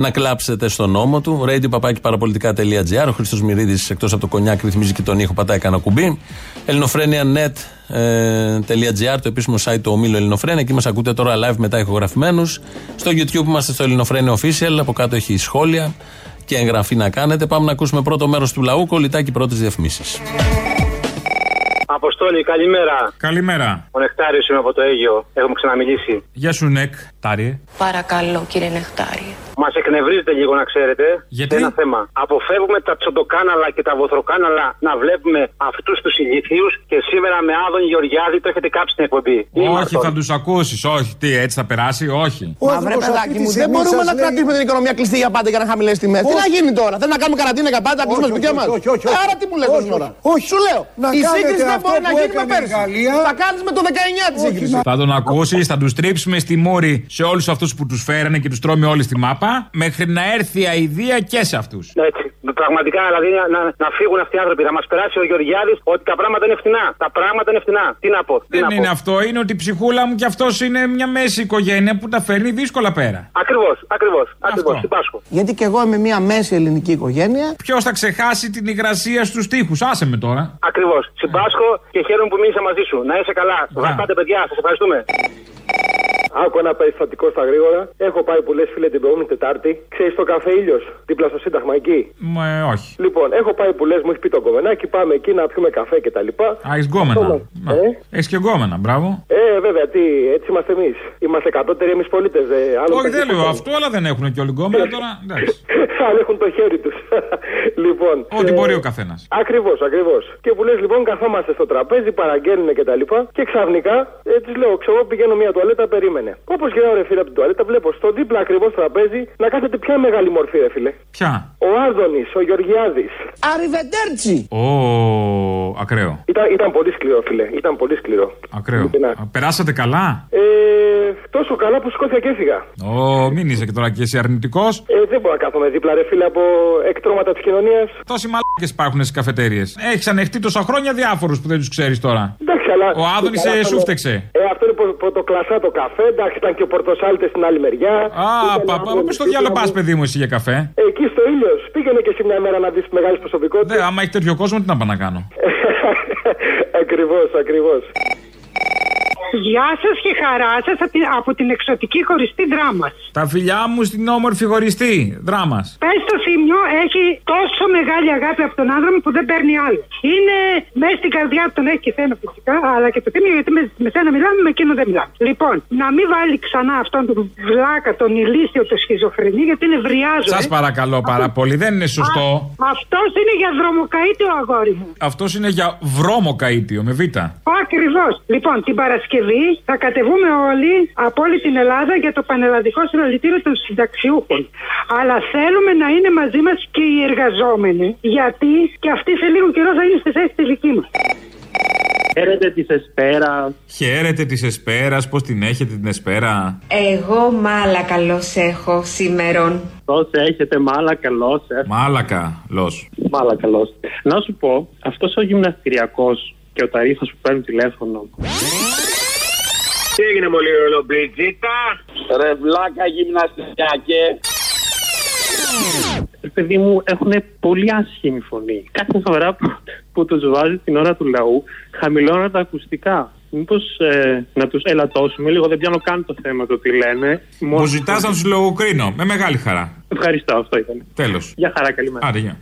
Να κλάψετε στον νόμο του. Radio παπάκι παραπολιτικά.gr. Ο Χρήστος Μυρίδης, εκτός από το κονιάκ, ρυθμίζει και τον ήχο, πατάει κανένα κουμπί. Ελληνοφρένια.net.gr, το επίσημο site του ομίλου Ελληνοφρένια. Εκεί μας ακούτε τώρα live μετά ηχογραφημένους. Στο YouTube είμαστε στο Ελληνοφρένια Official. Από κάτω έχει σχόλια και εγγραφή να κάνετε. Πάμε να ακούσουμε πρώτο μέρος του λαού. Κολλητάκι πρώτες διαφημίσεις. Αποστόλη, καλημέρα. Καλημέρα. Ο Νεκτάριος είμαι από το Αίγιο. Έχουμε ξαναμιλήσει. Γεια σου, Νεκ. Τάριε. Παρακαλώ, κύριε Νεκτάριε. Μας εκνευρίζετε λίγο να ξέρετε. Γιατί; Ένα θέμα. Αποφεύγουμε τα τσοντοκάναλα και τα βοθροκάναλα να βλέπουμε αυτούς τους ηλίθιους και σήμερα με Άδων Γεωργιάδη το έχετε κάψει την εκπομπή. Όχι, θα τους ακούσεις. Όχι, τι, έτσι θα περάσει, όχι. Μα βρε παιδάκι μου, δεν μπορούμε να κρατήσουμε την οικονομία κλειστή για πάντα για να χαμηλές τιμές. Τι να γίνει τώρα, δεν να κάνουμε καραντίνα για πάντα, να κλείσουμε σπίτια μας; Άρα τι μου λε τώρα; Όχι, σου λέω. Η σύγκριση δεν μπορεί να γίνει με πέρσι. Θα κάνεις με το 19 τη σύγκριση. Θα τον ακούσεις, θα τους τρίψουμε στη μούρη σε όλους αυτούς που τους φέρανε και τους τρώμε όλοι στη μάπα, μέχρι να έρθει η αηδία και σε αυτούς. Έτσι. Πραγματικά δηλαδή να, να, να φύγουν αυτοί οι άνθρωποι. Θα μας περάσει ο Γεωργιάδης ότι τα πράγματα είναι φτηνά. Τα πράγματα είναι φτηνά. Τι να πω. Τι Δεν να είναι πω. αυτό, είναι ότι η ψυχούλα μου και αυτός είναι μια μέση οικογένεια που τα φέρνει δύσκολα πέρα. Ακριβώς, ακριβώς. Ακριβώς. Συμπάσχω. Γιατί και εγώ είμαι μια μέση ελληνική οικογένεια. Ποιος θα ξεχάσει την υγρασία στους τοίχους, άσε με τώρα. Ακριβώς. Συμπάσχω και χαίρομαι που μίλησα μαζί σου. Να είσαι καλά. Βαστάτε, παιδιά. Σας ευχαριστούμε. Άκου ένα περιστατικό στα γρήγορα. Έχω πάει που λε φίλε την προηγούμενη Τετάρτη. Ξέρεις το καφέ ήλιος, δίπλα στο Σύνταγμα εκεί; Μα όχι. Λοιπόν, έχω πάει που λε, μου έχει πει το κομμενάκι, πάμε εκεί να πιούμε καφέ κτλ. Α, έχεις γκόμενα. Ε; Έχεις και γκόμενα, μπράβο. Ε, βέβαια, τι, έτσι είμαστε εμείς. Είμαστε κατώτεροι εμείς πολίτες. Ε, άλλο Όχι, τα δεν λέω τίποτα. αυτό, αλλά δεν έχουν και όλοι γκόμενα τώρα. Εντάξει. [LAUGHS] Άλλοι έχουν το χέρι τους. [LAUGHS] λοιπόν. Ό,τι ε, μπορεί ο καθένας. Ακριβώς, ακριβώς. Και που λε λοιπόν, καθόμαστε στο τραπέζι, παραγγέλνουν και τα λοιπά. Και ξαφνικά, ε, τη λέω, ξέρω, εγώ πηγαίνω μια τουαλέτα, περίμενε. Όπως γυρνάω ρε φίλε από την τουαλέτα, βλέπω στο δίπλα ακριβώς τραπέζι να κάθεται ποια μεγάλη μορφή, ρε φίλε. Ποια; Ο Άδωνη, ο Γεωργιάδης. Αριβεντέρτσι. Ω, ακραίο. Ήταν, ήταν πολύ σκληρό, φίλε. Ήταν πολύ σκληρό. Ακραίο. Α, Περάσατε καλά; Ε, τόσο καλά που σηκώθηκα και έφυγα. Ω, μην είσαι και τώρα και εσύ αρνητικός. Ε, δεν μπορώ να κάθομαι δίπλα, ρε φίλε, από εκτρώματα της κοινωνίας. Τόσοι μαλάκες υπάρχουν στις καφετέρειε. Έχεις ανεχτεί τόσα χρόνια διάφορους που δεν τους ξέρεις τώρα. Εντάξει, αλλά. Ο Άδωνης Καλά, σε θα σου με- φταίξε. Ε, αυτό είναι προ- πρωτοκλασσά το καφέ. Εντάξει, ήταν και ο Πορτοσάλτες στην άλλη μεριά. Α, παπά, πού στο διάλογο πας, παιδί μου, εσύ για καφέ. Εκεί στο ήλιος. Πήγαινε και εσύ μια μέρα να δεις μεγάλε προσωπικότητε. Δε, άμα έχει τέτοιο κόσμο, τι να πάω να κάνω; [LAUGHS] ακριβώς, ακριβώς. Γεια σας και χαρά σας από την, από την εξωτική χωριστή δράμα. Τα φιλιά μου στην όμορφη χωριστή. Δράμα. Πες στο Θήμιο έχει τόσο μεγάλη αγάπη από τον άνθρωπο που δεν παίρνει άλλο. Είναι μέσα στην καρδιά του, τον έχει και σένα φυσικά, αλλά και το Θήμιο γιατί με, με σένα μιλάμε, με εκείνο δεν μιλάμε. Λοιπόν, να μην βάλει ξανά αυτόν τον βλάκα, τον ηλίθιο, το σχιζοφρενή, γιατί είναι βριάζο. Σας παρακαλώ πάρα πολύ, δεν είναι σωστό. Αυτός είναι για δρομοκαίτιο αγόρι μου. Αυτός είναι για βρώμο καΐτιο με β. Ακριβώς. Λοιπόν, την Παρασκευή θα κατεβούμε όλοι από όλη την Ελλάδα για το πανελλαδικό συλλαλητήριο των συνταξιούχων. Αλλά θέλουμε να είναι μαζί μας και οι εργαζόμενοι, γιατί και αυτοί σε λίγο καιρό θα είναι στη θέση τη δική μας. Χαίρετε της Εσπέρας. Χαίρετε της Εσπέρας, πώς την έχετε την Εσπέρα; Εγώ μάλα καλώς έχω σήμερον. Πώς έχετε, μάλα καλώ. Μάλακα, λος. Μάλα καλώ. Να σου πω, αυτός ο γυμναστηριακός και ο ταρίφα που παίρνει τηλέφωνο. Τι έγινε μολύ ρολομπριτζίτα. Ρε βλάκα γυμναστηριακέ. Ρε παιδί μου, έχουν πολύ άσχημη φωνή. Κάθε φορά που, που τους βάζει την ώρα του λαού, χαμηλώνουν τα ακουστικά. Μήπως ε, να τους ελαττώσουμε λίγο, δεν πιάνω καν το θέμα το τι λένε. Μου ζητάς να τους λογοκρίνω. Με μεγάλη χαρά. Ευχαριστώ, αυτό ήταν. Τέλος. Γεια χαρά, καλημέρα. Άντε, γεια.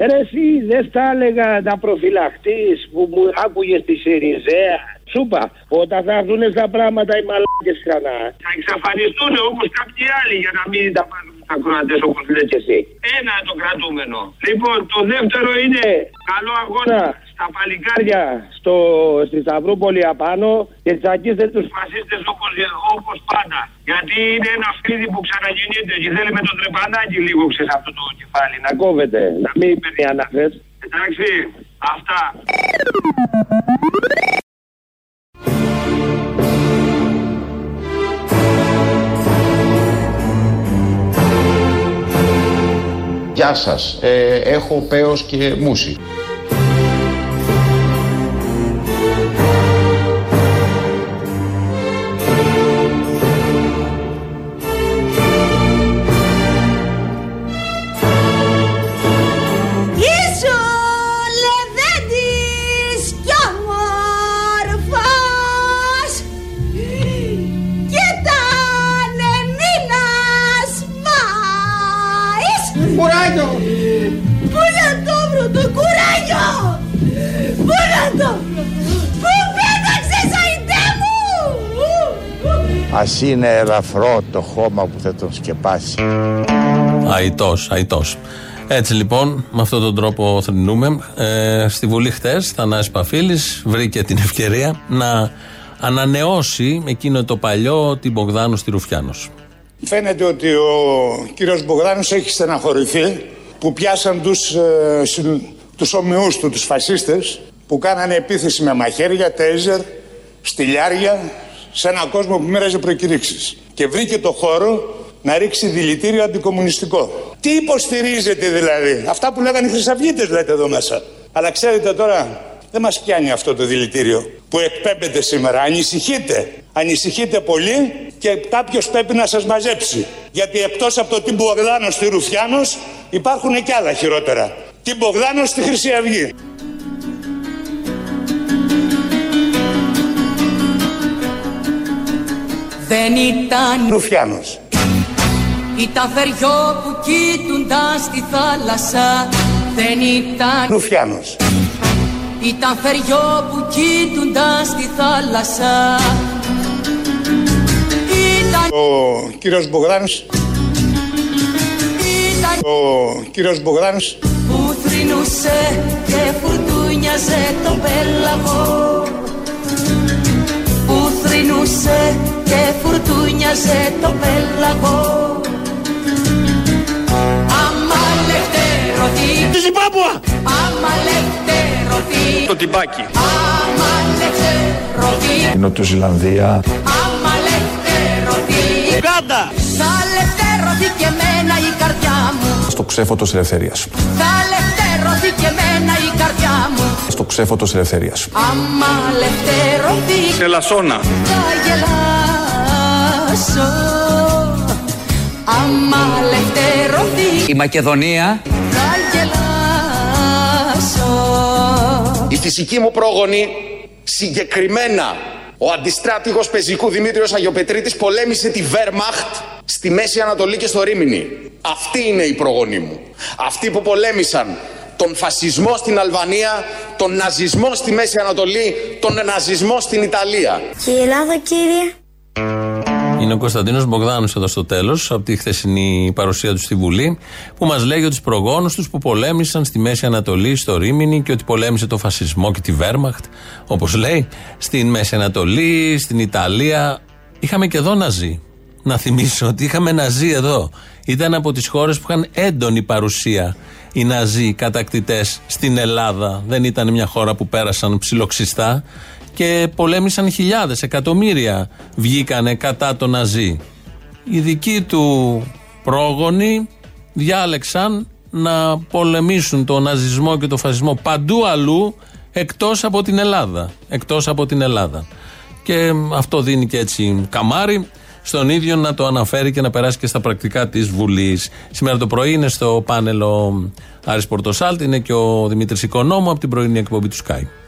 Ρε εσύ δεν στα έλεγα να προφυλαχτείς που μου άκουγες τη Σιριζέα. Σου είπα, όταν θα έρθουν στα πράγματα οι μαλάκες ξανά, θα εξαφανιστούν όπως κάποιοι άλλοι για να μην τα πάρουν στα κροατές όπως λες και εσύ. Ένα το κρατούμενο. Λοιπόν, το δεύτερο είναι καλό αγώνα στα παλικάρια στο, στη Σταυρούπολη απάνω και τσακίστε τους φασίστες όπως, όπως πάντα. Γιατί είναι ένα φίδι που ξαναγεννιέται και θέλει με το τρεπανάκι λίγο ξέρεις αυτό το κεφάλι να κόβεται, να μην παίρνει αναφές. Εντάξει, αυτά. Γεια σας, ε, έχω πέος και μουσι. Είναι ελαφρό το χώμα που θα τον σκεπάσει. Αϊτός, αϊτός. Έτσι λοιπόν, με αυτόν τον τρόπο θρυνούμε. Ε, στη Βουλή χτες, Θανάσης Παφίλης βρήκε την ευκαιρία να ανανεώσει εκείνο το παλιό την Μπογδάνου στη Ρουφιάνος. Φαίνεται ότι ο κύριος Μπογδάνος έχει στεναχωρηθεί που πιάσαν τους, ε, συν- τους ομοιούς του, τους φασίστες που κάνανε επίθεση με μαχαίρια, τέιζερ, στυλιάρια σε έναν κόσμο που μοίραζε προκηρύξεις. Και βρήκε το χώρο να ρίξει δηλητήριο αντικομουνιστικό. Τι υποστηρίζετε δηλαδή, αυτά που λέγανε οι χρυσαυγίτες λέτε εδώ μέσα. Αλλά ξέρετε τώρα, δεν μας πιάνει αυτό το δηλητήριο που εκπέμπεται σήμερα. Ανησυχείτε. Ανησυχείτε πολύ και κάποιος πρέπει να σας μαζέψει. Γιατί εκτός από το τι Μπογδάνος στη Ρουφιάνος υπάρχουν και άλλα χειρότερα. Τι Μπογδάνος στη Χρυσή Αυγή. Δεν ήταν Ρουφιάνος. Ήταν θεριό που κοίτουνταν στη θάλασσα Δεν ήταν Ρουφιάνος. Ήταν θεριό που κοίτουνταν στη θάλασσα Ήταν Ο κύριος Μπογδάνος. Ήταν Ο κύριος Μπογδάνος. που θρυνούσε και φουρτούνιαζε το πέλαγο Που θρυνούσε και φουρτούνιαζε το πέλαγο Άμα λευτερωθεί Τη Ζιμπάμπουα Άμα λευτερωθεί Το τυμπάκι. Άμα λευτερωθεί Νοτιοζηλανδία. Άμα λευτερωθεί Γκάντα Θα λευτερωθεί και εμένα η καρδιά μου Στο ξέφωτο ελευθερίας. Θα λευτερωθεί και εμένα η καρδιά μου Στο ξέφωτο ελευθερίας. Άμα λευτερωθεί Σε λασόνα. θα γελάσω Άμα λευτερωθεί Η Μακεδονία θα γελάσω Η φυσική μου πρόγονη, συγκεκριμένα ο αντιστράτηγος πεζικού Δημήτριος Αγιοπετρίτης πολέμησε τη Βέρμαχτ στη Μέση Ανατολή και στο Ρήμινι. Αυτή είναι η προγονή μου. Αυτοί που πολέμησαν τον φασισμό στην Αλβανία, τον ναζισμό στη Μέση Ανατολή, τον ναζισμό στην Ιταλία. Και η Ελλάδα κύριε Είναι ο Κωνσταντίνος Μπογδάνος εδώ στο τέλος, από τη χθεσινή παρουσία του στη Βουλή, που μας λέει για τους προγόνους τους που πολέμησαν στη Μέση Ανατολή, στο Ρήμινι και ότι πολέμησε το φασισμό και τη Βέρμαχτ, όπως λέει, στην Μέση Ανατολή, στην Ιταλία. Είχαμε και εδώ Ναζί. Να θυμίσω ότι είχαμε Ναζί εδώ. Ήταν από τις χώρες που είχαν έντονη παρουσία οι Ναζί κατακτητές στην Ελλάδα. Δεν ήταν μια χώρα που πέρασαν ψιλοξιστά και πολέμησαν χιλιάδες, εκατομμύρια βγήκανε κατά το Ναζί. Οι δικοί του πρόγονοι διάλεξαν να πολεμήσουν το ναζισμό και το φασισμό παντού αλλού εκτός από την Ελλάδα. Εκτός από την Ελλάδα. Και αυτό δίνει και έτσι καμάρι στον ίδιο να το αναφέρει και να περάσει και στα πρακτικά της Βουλής. Σήμερα το πρωί είναι στο πάνελ ο Άρης Πορτοσάλτη, είναι και ο Δημήτρης Οικονόμου από την πρωινή εκπομπή του Sky.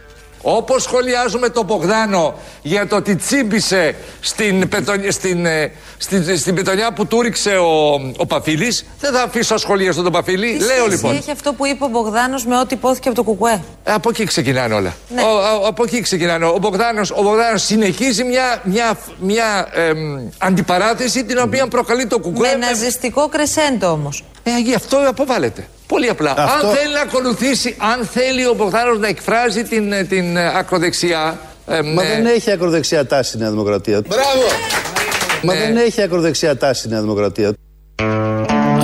Όπως σχολιάζουμε τον Μπογδάνο για το ότι τσίμπησε στην, πετο- στην, ε, στην, στην πετονιά που του ρίξε ο, ο Παφίλης, δεν θα αφήσω ασχολία τον Παφίλη. Τι Λέω σχέση λοιπόν. έχει αυτό που είπε ο Μπογδάνος με ό,τι υπόθηκε από το Κουκουέ; Από εκεί ξεκινάνε όλα. Ναι. Ο, ο- από εκεί ξεκινάνε. Ο Μπογδάνος, ο Μπογδάνος συνεχίζει μια, μια, μια εμ, αντιπαράθεση την οποία προκαλεί το κουκουέ. Με ναζιστικό κρεσέντο όμως. Ε, γι' αυτό αποβάλλεται. Πολύ απλά. Αυτό- Αν θέλει να ακολουθήσει, αν θέλει ο Μπογδάνος να εκφράζει την, ε, την ε, ακροδεξιά. εμ, Μα ε, δεν έχει ακροδεξιά τάση η Νέα Δημοκρατία. Μπράβο! Μα Ναι. δεν έχει ακροδεξιά τάση η Νέα Δημοκρατία.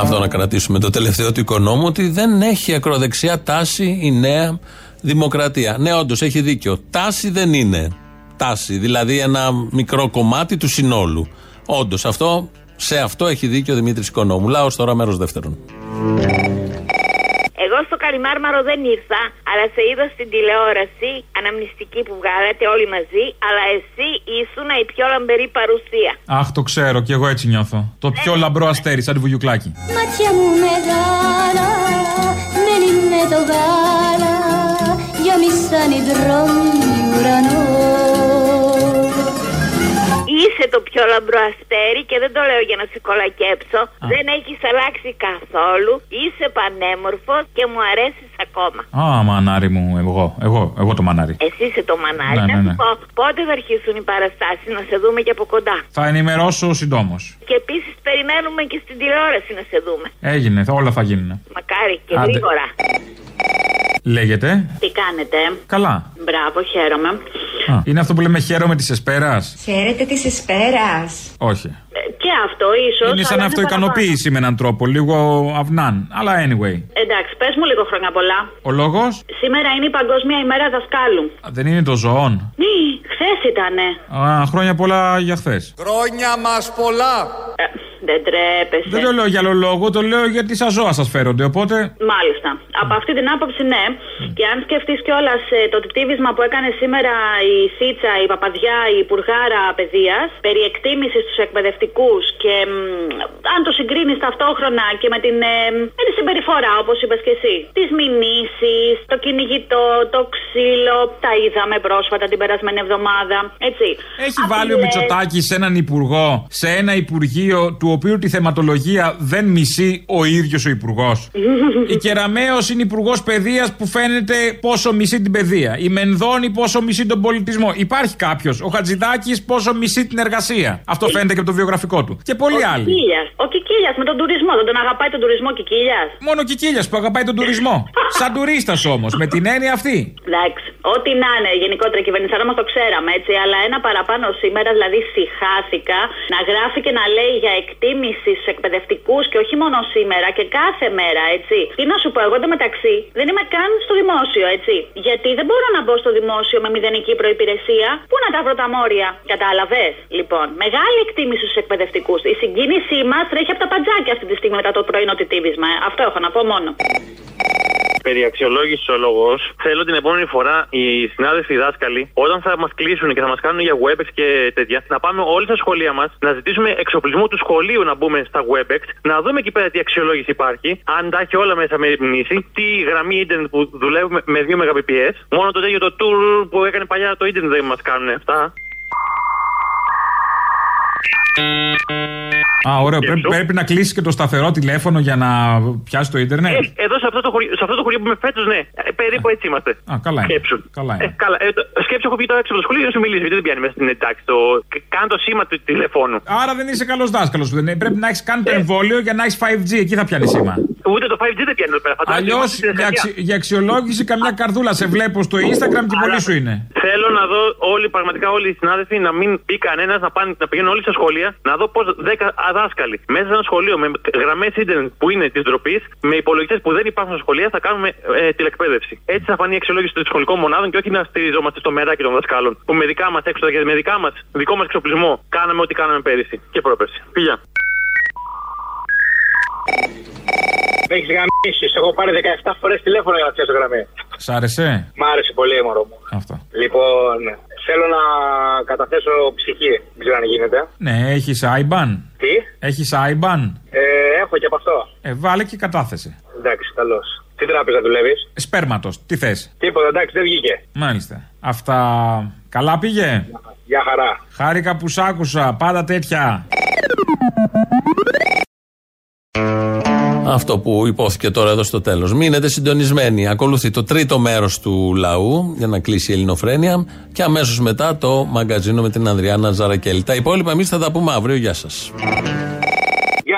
Αυτό να κρατήσουμε το τελευταίο του οικονόμου ότι δεν έχει ακροδεξιά τάση η νέα δημοκρατία. Ναι, όντως έχει δίκιο. Τάση δεν είναι. Τάση, δηλαδή ένα μικρό κομμάτι του συνόλου. Όντως αυτό, σε αυτό έχει δίκιο ο Δημήτρης Οικονόμου. Λάο τώρα μέρος δεύτερον. Εγώ στο Καλιμάρμαρο δεν ήρθα, αλλά σε είδα στην τηλεόραση, αναμνηστική που βγάλατε όλοι μαζί, αλλά εσύ ήσουν η πιο λαμπερή παρουσία. Αχ, το ξέρω και εγώ έτσι νιώθω. Το πιο λαμπρό αστέρι, σαν τη βουγιουκλάκι. Μάτια μου μεγάλα, μένει με το γάλα, γεμίσαν οι δρόμοι ουρανό. Είσαι το πιο λαμπρό αστέρι και δεν το λέω για να σε κολακέψω. Δεν έχεις αλλάξει καθόλου. Είσαι πανέμορφος και μου αρέσεις ακόμα. Α, μανάρι μου, εγώ, εγώ, εγώ το μανάρι. Εσύ είσαι το μανάρι. Ναι, να ναι, σου ναι. πω, πότε θα αρχίσουν οι παραστάσεις να σε δούμε και από κοντά; Θα ενημερώσω συντόμω. Και επίσης περιμένουμε και στην τηλεόραση να σε δούμε. Έγινε, θα- όλα θα γίνουν. Μακάρι και Άντε. γρήγορα. Λέγεται. Τι κάνετε; Καλά. Μπράβο, χαίρομαι. Α, είναι αυτό που λέμε χαίρομαι της Εσπέρας; Χαίρετε της Εσπέρας. Όχι. Και αυτό ίσως. Είναι σαν αυτοικανοποίηση με έναν τρόπο, λίγο αυνάν. Αλλά anyway. Εντάξει, πες μου λίγο χρόνια πολλά. Ο λόγος; Σήμερα είναι η Παγκόσμια ημέρα δασκάλου. δεν είναι το ζωόν. Ναι, χθες ήτανε. Α, χρόνια πολλά για χθες. Χρόνια μας πολλά! Ε, δεν τρέπεσαι. Δεν το λέω για άλλο λόγο, το λέω γιατί σα ζώα σας φέρονται. Οπότε. Μάλιστα. Από αυτή την άποψη, ναι. Και αν σκεφτείς κιόλας το τυπτίβισμα που έκανε σήμερα η Σίτσα, η Παπαδιά, η Υπουργάρα Παιδείας περί εκτίμησης στου εκπαιδευτικούς και μ, αν το συγκρίνεις ταυτόχρονα και με την, ε, με τη συμπεριφορά, όπως είπες και εσύ, τις μηνύσεις, το κυνηγητό, το ξύλο, τα είδαμε πρόσφατα την περασμένη εβδομάδα. Έτσι. Έχει βάλει ο Μητσοτάκη σε έναν υπουργό, σε ένα υπουργείο του οποίου τη θεματολογία δεν μισεί ο ίδιος ο υπουργός. [LAUGHS] Η Κεραμαίο είναι υπουργός παιδείας που φαίνεται πόσο μισεί την παιδεία. Η Μενδώνη πόσο μισεί τον πολιτισμό. Υπάρχει κάποιος. Ο Χατζηδάκης πόσο μισεί την εργασία. Αυτό φαίνεται και από το βιογραφικό του. Και πολλοί ο άλλοι. Κικίλιας. Ο Κικίλιας με τον τουρισμό. Δεν τον αγαπάει τον τουρισμό Κικίλιας; Μόνο ο Κικίλιας που αγαπάει τον τουρισμό. [LAUGHS] Σαν τουρίστας όμως, με την έννοια αυτή. Εντάξει, ό,τι να είναι γενικότερα η κυβέρνηση, αλλά μας το ξέραμε έτσι. Αλλά ένα παραπάνω σήμερα, δηλαδή συχάθηκα να γράφει και να λέει για εκτίμηση στους εκπαιδευτικούς και όχι μόνο σήμερα και κάθε μέρα, έτσι. Τι να σου πω, εγώ εντωμεταξύ δεν είμαι καν στο δημόσιο, έτσι. Γιατί δεν μπορώ να μπω στο δημόσιο με μηδενική προπηρεσία. Πού να τα βρω τα μόρια, κατάλαβες; Λοιπόν, μεγάλη εκτίμηση στους εκπαιδευτικούς. Η συγκίνησή μας τρέχει από τα παντζάκια αυτή τη στιγμή μετά το πρωινό τιτίβισμα. ε. Αυτό έχω να πω μόνο. Περί αξιολόγησης ο λόγος, θέλω την επόμενη φορά οι συνάδελφοι δάσκαλοι, όταν θα μας κλείσουν και θα μας κάνουν για WebEx και τέτοια, να πάμε όλοι στα σχολεία μας, να ζητήσουμε εξοπλισμό του σχολείου να μπούμε στα WebEx, να δούμε εκεί πέρα τι αξιολόγηση υπάρχει, αν τα έχει όλα μέσα με μνήση, τι γραμμή ίντερνετ που δουλεύουμε με 2 Mbps. Μόνο το τέτοιο το tour που έκανε παλιά το ίντερνετ δεν μας κάνουν αυτά. Α, ωραίο. Πρέπει, πρέπει να κλείσει και το σταθερό τηλέφωνο για να πιάσει το ίντερνετ. Ε, εδώ σε αυτό το χωριό, σε αυτό το χωριό που είμαι φέτος, ναι. Ε, περίπου έτσι είμαστε. Α, καλά είναι. Σκέψου. Καλά είναι. Ε, καλά. Ε, το, σκέψου, έχω βγει τώρα έξω από το σχολείο για να σου μιλήσει, γιατί δεν πιάνει μέσα στην εντάξει. Το, κα- κάνω το σήμα του τηλεφώνου. Άρα δεν είσαι καλός δάσκαλος. Πρέπει να έχεις κάνει το εμβόλιο για να έχεις 5G. Εκεί θα πιάνει σήμα. Ούτε το 5G δεν πιάνει εδώ πέρα. φαντάζομαι. Αλλιώς Είμαστε στη για, δεκαετία. αξι- για αξιολόγηση καμιά καρδούλα σε βλέπω στο Instagram και πολύ σου είναι. Θέλω να δω όλοι, πραγματικά όλοι οι συνάδελφοι, να μην πει κανένας να, πάνε, να πηγαίνουν όλοι στα σχολεία, να δω πώς 10 δάσκαλοι μέσα σε ένα σχολείο με γραμμές ίντερνετ που είναι της ντροπής, με υπολογιστές που δεν υπάρχουν στα σχολεία, θα κάνουμε ε, τηλεκπαίδευση. Έτσι θα φανεί η αξιολόγηση των σχολικών μονάδων και όχι να στηριζόμαστε στο μεράκι των δασκάλων. Που με δικά μας έξοδα και με δικά μας, δικό μας εξοπλισμό κάναμε ό,τι κάναμε πέρυσι και πρόπερσι. Φιλιά. Με έχεις γαμίσει. Σε έχω πάρει 17 φορές τηλέφωνο για να πιάσω γραμμή. Σ' άρεσε; Μ' άρεσε πολύ, μωρό μου. Αυτό. Λοιπόν, θέλω να καταθέσω ψυχή. Δεν ξέρω αν γίνεται. Ναι, έχεις IBAN. Τι; Έχεις IBAN. Ε, έχω και από αυτό. Ε, βάλε και κατάθεση. Εντάξει, καλώς. Τι τράπεζα δουλεύεις; Σπέρματος. Τι θες; Τίποτα, εντάξει, δεν βγήκε. Μάλιστα. Αυτά. Καλά πήγε; Γεια χαρά. Χάρηκα που σ' άκουσα. Πάντα τέτοια. Αυτό που υπόθηκε τώρα εδώ στο τέλος. Μείνετε συντονισμένοι. Ακολουθεί το τρίτο μέρος του λαού για να κλείσει η ελληνοφρένεια και αμέσως μετά το μαγκαζίνο με την Ανδριάνα Ζαρακέλη. Τα υπόλοιπα εμείς θα τα πούμε αύριο. Γεια σας.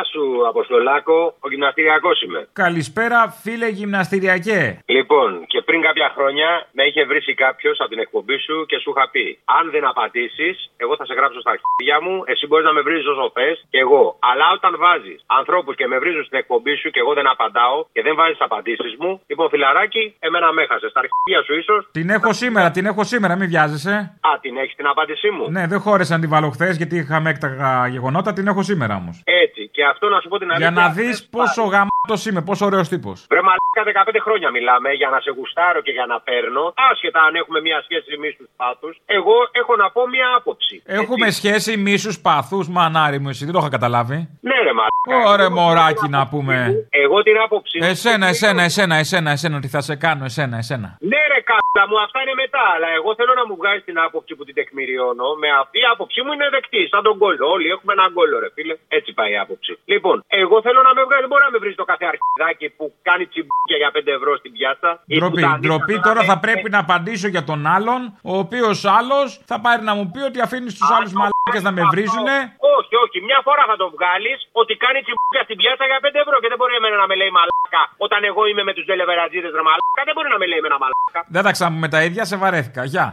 Γεια σου, Αποστολάκο. Ο γυμναστηριακός είμαι. Καλησπέρα, φίλε γυμναστηριακέ. Λοιπόν, και πριν κάποια χρόνια με είχε βρει κάποιος από την εκπομπή σου και σου είχα πει: Αν δεν απαντήσεις, εγώ θα σε γράψω στα αρχίδια μου, εσύ μπορείς να με βρεις όσο θε και εγώ. Αλλά όταν βάζεις ανθρώπους και με βρίζουν στην εκπομπή σου και εγώ δεν απαντάω και δεν βάζεις τι απαντήσεις μου, λοιπόν, φιλαράκι, εμένα με έχασες. Στα αρχίδια σου ίσως. Την έχω σήμερα, την έχω σήμερα, μην βιάζεσαι. Α, την έχεις την απάντησή μου; Ναι, δεν χώρεσα να την βάλω χθες γιατί είχαμε έκταγα γεγονότα, την έχω σήμερα όμως. Έτσι, και αυτό να σου πω την αλήθεια. Για να δεις πόσο γαμάτος είμαι, πόσο ωραίος τύπος. Βρε μαλάκα 15 χρόνια μιλάμε για να σε γουστάρω και για να παίρνω. Άσχετα αν έχουμε μια σχέση μίσου πάθους. Εγώ έχω να πω μια άποψη. Έχουμε σχέση μίσου παθού, μανάρι μου, εσύ δεν το είχα καταλάβει. Ναι, ρε μαλάκα. Ωραία, μωράκι να πούμε. Εγώ την άποψη. Εσένα, εσένα, εσένα, εσένα, εσένα, τι θα σε κάνω, εσένα, εσένα. Ναι, ρε κάτσα μου, αυτά είναι μετά. Αλλά εγώ θέλω να μου βγάλεις την άποψη που την τεκμηριώνω. Με αυτή η άποψή μου είναι δεκτή. Σαν τον κόλλο. Όλοι έχουμε έναν κόλλο, ρε φίλε. Έτσι πάει η άποψη. Λοιπόν, εγώ θέλω να με βγάλεις. Δεν μπορεί να με βρεις το κάθε αρχιδάκι που κάνει τσιμπούκια για 5 ευρώ στην πιάτσα. ή που Ντροπή, τα ντροπή ανοίγει τώρα να θα λέει, πρέπει να απαντήσω για τον άλλον, ο οποίος άλλος θα πάρει να μου πει ότι αφήνεις τους άλλους μαλάκες να με βρίζουνε. Όχι, όχι. Μια φορά θα το βγάλεις ότι κάνει τσιμπούκια στην πιάτσα για 5 ευρώ και δεν μπορεί εμένα να με λέει μαλάκα. Όταν εγώ είμαι με τους δελεβεραζίδε ρε μαλάκα, δεν μπορεί να με λέει με ένα μαλάκα. Δεν θα ξαναπούμε τα ίδια, σε βαρέθηκα. Γεια.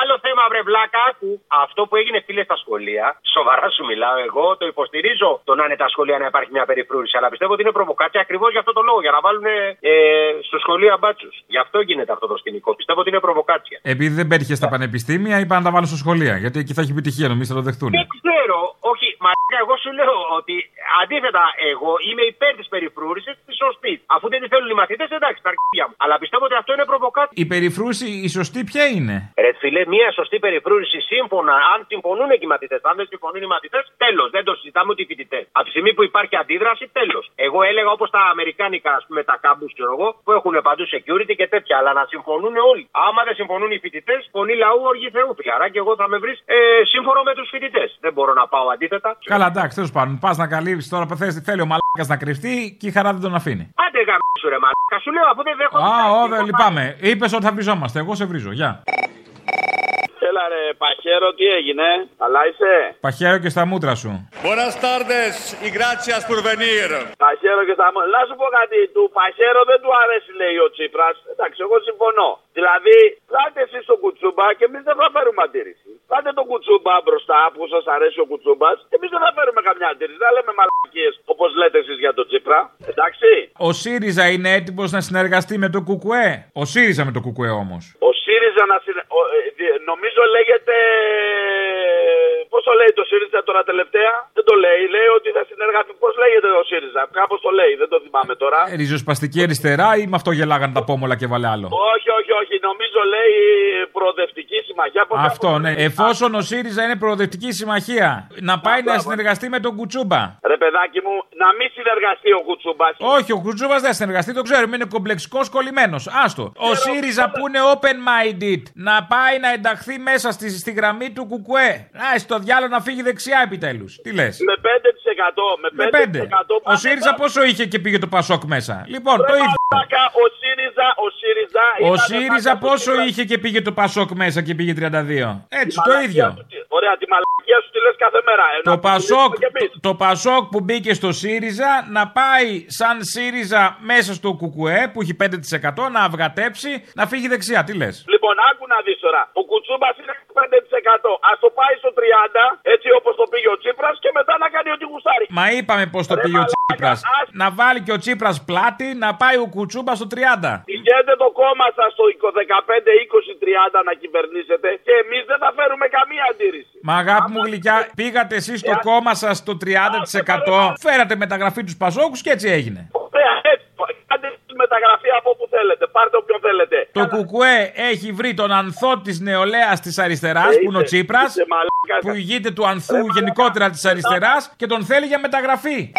Άλλο θέμα, βρε βλάκα, που αυτό που έγινε φίλε στα σχολεία, σοβαρά σου μιλάω εγώ, το υποστηρίζω το να είναι τα σχολεία να υπάρχει μια περιφρούρηση. Αλλά πιστεύω ότι είναι προβοκάτσια ακριβώς για αυτό το λόγο, για να βάλουν ε, στο σχολείο μπάτσου. Γι' αυτό γίνεται αυτό το σκηνικό. Πιστεύω ότι είναι προβοκάτσια. Επειδή δεν πέτυχες στα πανεπιστήμια, είπα να τα βάλω στα σχολεία. Γιατί εκεί θα έχει επιτυχία, νομίζω θα το δεχτούν. Δεν ξέρω, όχι, μα εγώ σου λέω ότι αντίθετα εγώ είμαι υπέρ της περιφρούρησης της σωστή. Αφού δεν τη θέλουν οι μαθητές, εντάξει, τα αρχίδια μου. Αλλά πιστεύω ότι αυτό είναι προβοκάτσια. Η περιφρούση, η σωστή ποια είναι; Ρε φίλε, μια σωστή περιφρούρηση σύμφωνα, αν συμφωνούν και οι μαθητές. Αν δεν συμφωνούν οι μαθητές, τέλος. Δεν το συζητάμε ούτε οι φοιτητές. Από τη στιγμή που υπάρχει αντίδραση, τέλος. Εγώ έλεγα όπως τα Αμερικάνικα, ας πούμε, τα κάμπους, ξέρω εγώ, που έχουν παντού security και τέτοια. Αλλά να συμφωνούν όλοι. Άμα δεν συμφωνούν οι φοιτητές, φωνή λαού, οργή Θεού, φιλαρά, και εγώ θα με βρεις ε, σύμφωνο με τους φοιτητές. Δεν μπορώ να πάω αντίθετα. Καλά, εντάξει, τέλος πάντων. Πας να καλύψεις τώρα που θες, θέλει ο μαλάκας να κρυφτεί και η χαρά δεν τον αφήνει. Άντε γαμίσου ρε μαλάκα, σου λέω αφού δεν δέχομαι. Α, όδε, λυπάμαι. Είπες ότι θα βριζόμαστε. Εγώ σε βρίζω. Γεια. Έλα ρε, Παχέρο, τι έγινε, καλά είσαι; Παχαίρω και στα μούτρα σου. Buenas tardes y gracias por venir. Παχέρο και στα μούτρα. Να σου πω κάτι, του Παχέρο δεν του αρέσει λέει ο Τσίπρας. Εντάξει, εγώ συμφωνώ. Δηλαδή, κάντε εσείς το κουτσούμπα και εμείς δεν θα φέρουμε αντίρρηση. Κάντε τον κουτσούμπα μπροστά που σας αρέσει ο κουτσούμπας και εμείς δεν θα φέρουμε καμιά αντίρρηση. Δεν λέμε μαλακίες όπως λέτε εσείς για τον Τσίπρα. Εντάξει. Ο ΣΥΡΙΖΑ είναι έτοιμος να συνεργαστεί με το ΚΚΕ; Ο ΣΥΡΙΖΑ με το ΚΚΕ όμως. Ο ΣΥΡΙΖΑ να συνε... ο, ε, δι- νομίζω λέγεται. Πώς το λέει το ΣΥΡΙΖΑ τώρα τελευταία; Δεν το λέει. Λέει ότι θα συνεργαστεί. Πώς λέγεται ο ΣΥΡΙΖΑ; Κάπως το λέει. Δεν το θυμάμαι τώρα. Ε, Ριζοσπαστική αριστερά ή με αυτό γελάγανε τα πόμολα και βάλε άλλο; Όχι, όχι, όχι. Νομίζω λέει προοδευτική συμμαχία. Πώς Αυτό, ναι. Εφόσον ο ΣΥΡΙΖΑ είναι προοδευτική συμμαχία, να πάει να συνεργαστεί με τον Κουτσούμπα. Ρε παιδάκι μου, να μην συνεργαστεί ο Κουτσούμπα. Όχι, ο Κουτσούμπα δεν θα συνεργαστεί, το ξέρουμε. Είναι κομπλεξικός κολλημένος. Άστο. Ο ΣΥΡΙΖΑ που είναι open-minded να πάει να ενταχθεί μέσα στη, στη γραμμή του Κουκουέ. Α, στο διάλογο να φύγει δεξιά επιτέλους. Τι λες; Με 5%. Με 5%. Με 5. Ο ΣΥΡΙΖΑ πόσο είχε και πήγε το Πασόκ μέσα; Λοιπόν, το ίδιο. Μαλάκα, Ο ΣΥΡΙΖΑ, ο ΣΥΡΙΖΑ. Ο ήταν ΣΥΡΙΖα πάντα πόσο στο είχε και πήγε το Πασόκ μέσα και πήγε 32. Έτσι, Τη το μαλακία ίδιο. Σου τη- Ωραία, τη μαλακία σου τη λες κάθε μέρα. Ε, Το να Πασόκ, μιλήσουμε κι εμείς. το, το Πασόκ που μπήκε στο ΣΥΡΙΖΑ να πάει σαν ΣΥΡΙΖΑ μέσα στο ΚΚΕ που έχει 5% να αυγατέψει να φύγει δεξιά. Τι λες; Λοιπόν, άκου να δεις τώρα. Ο Κουτσούμπας είναι 5%. Α το πάει στο 30%, έτσι όπως το πήγε ο Τσίπρας και μετά να κάνει ό,τι γουστάρει. Μα είπαμε πώ το Ρε πήγε ο μαλάκα, Τσίπρας. ας- Να βάλει και ο Τσίπρας πλάτη να πάει ο Κουτσούμπα στο 30. Πηγαίνετε το κόμμα σας στο 15, 20, 30 να κυβερνήσετε και εμείς δεν θα φέρουμε καμία αντίρρηση. Μα αγάπη μου γλυκιά, πήγατε εσείς στο κόμμα σας το 30%. Φέρατε μεταγραφή τους Πασόκους και έτσι έγινε. Ωραία, έτσι. Κάντε τη μεταγραφή από όπου θέλετε. Πάρτε όποιον θέλετε. Το Κουκουέ έχει βρει τον ανθό της νεολαίας της αριστεράς, Ε, που είναι ο είσαι- Τσίπρας, είσαι μαλάκας. που ηγείται του ανθού γενικότερα της αριστεράς και τον θέλει για μεταγραφή.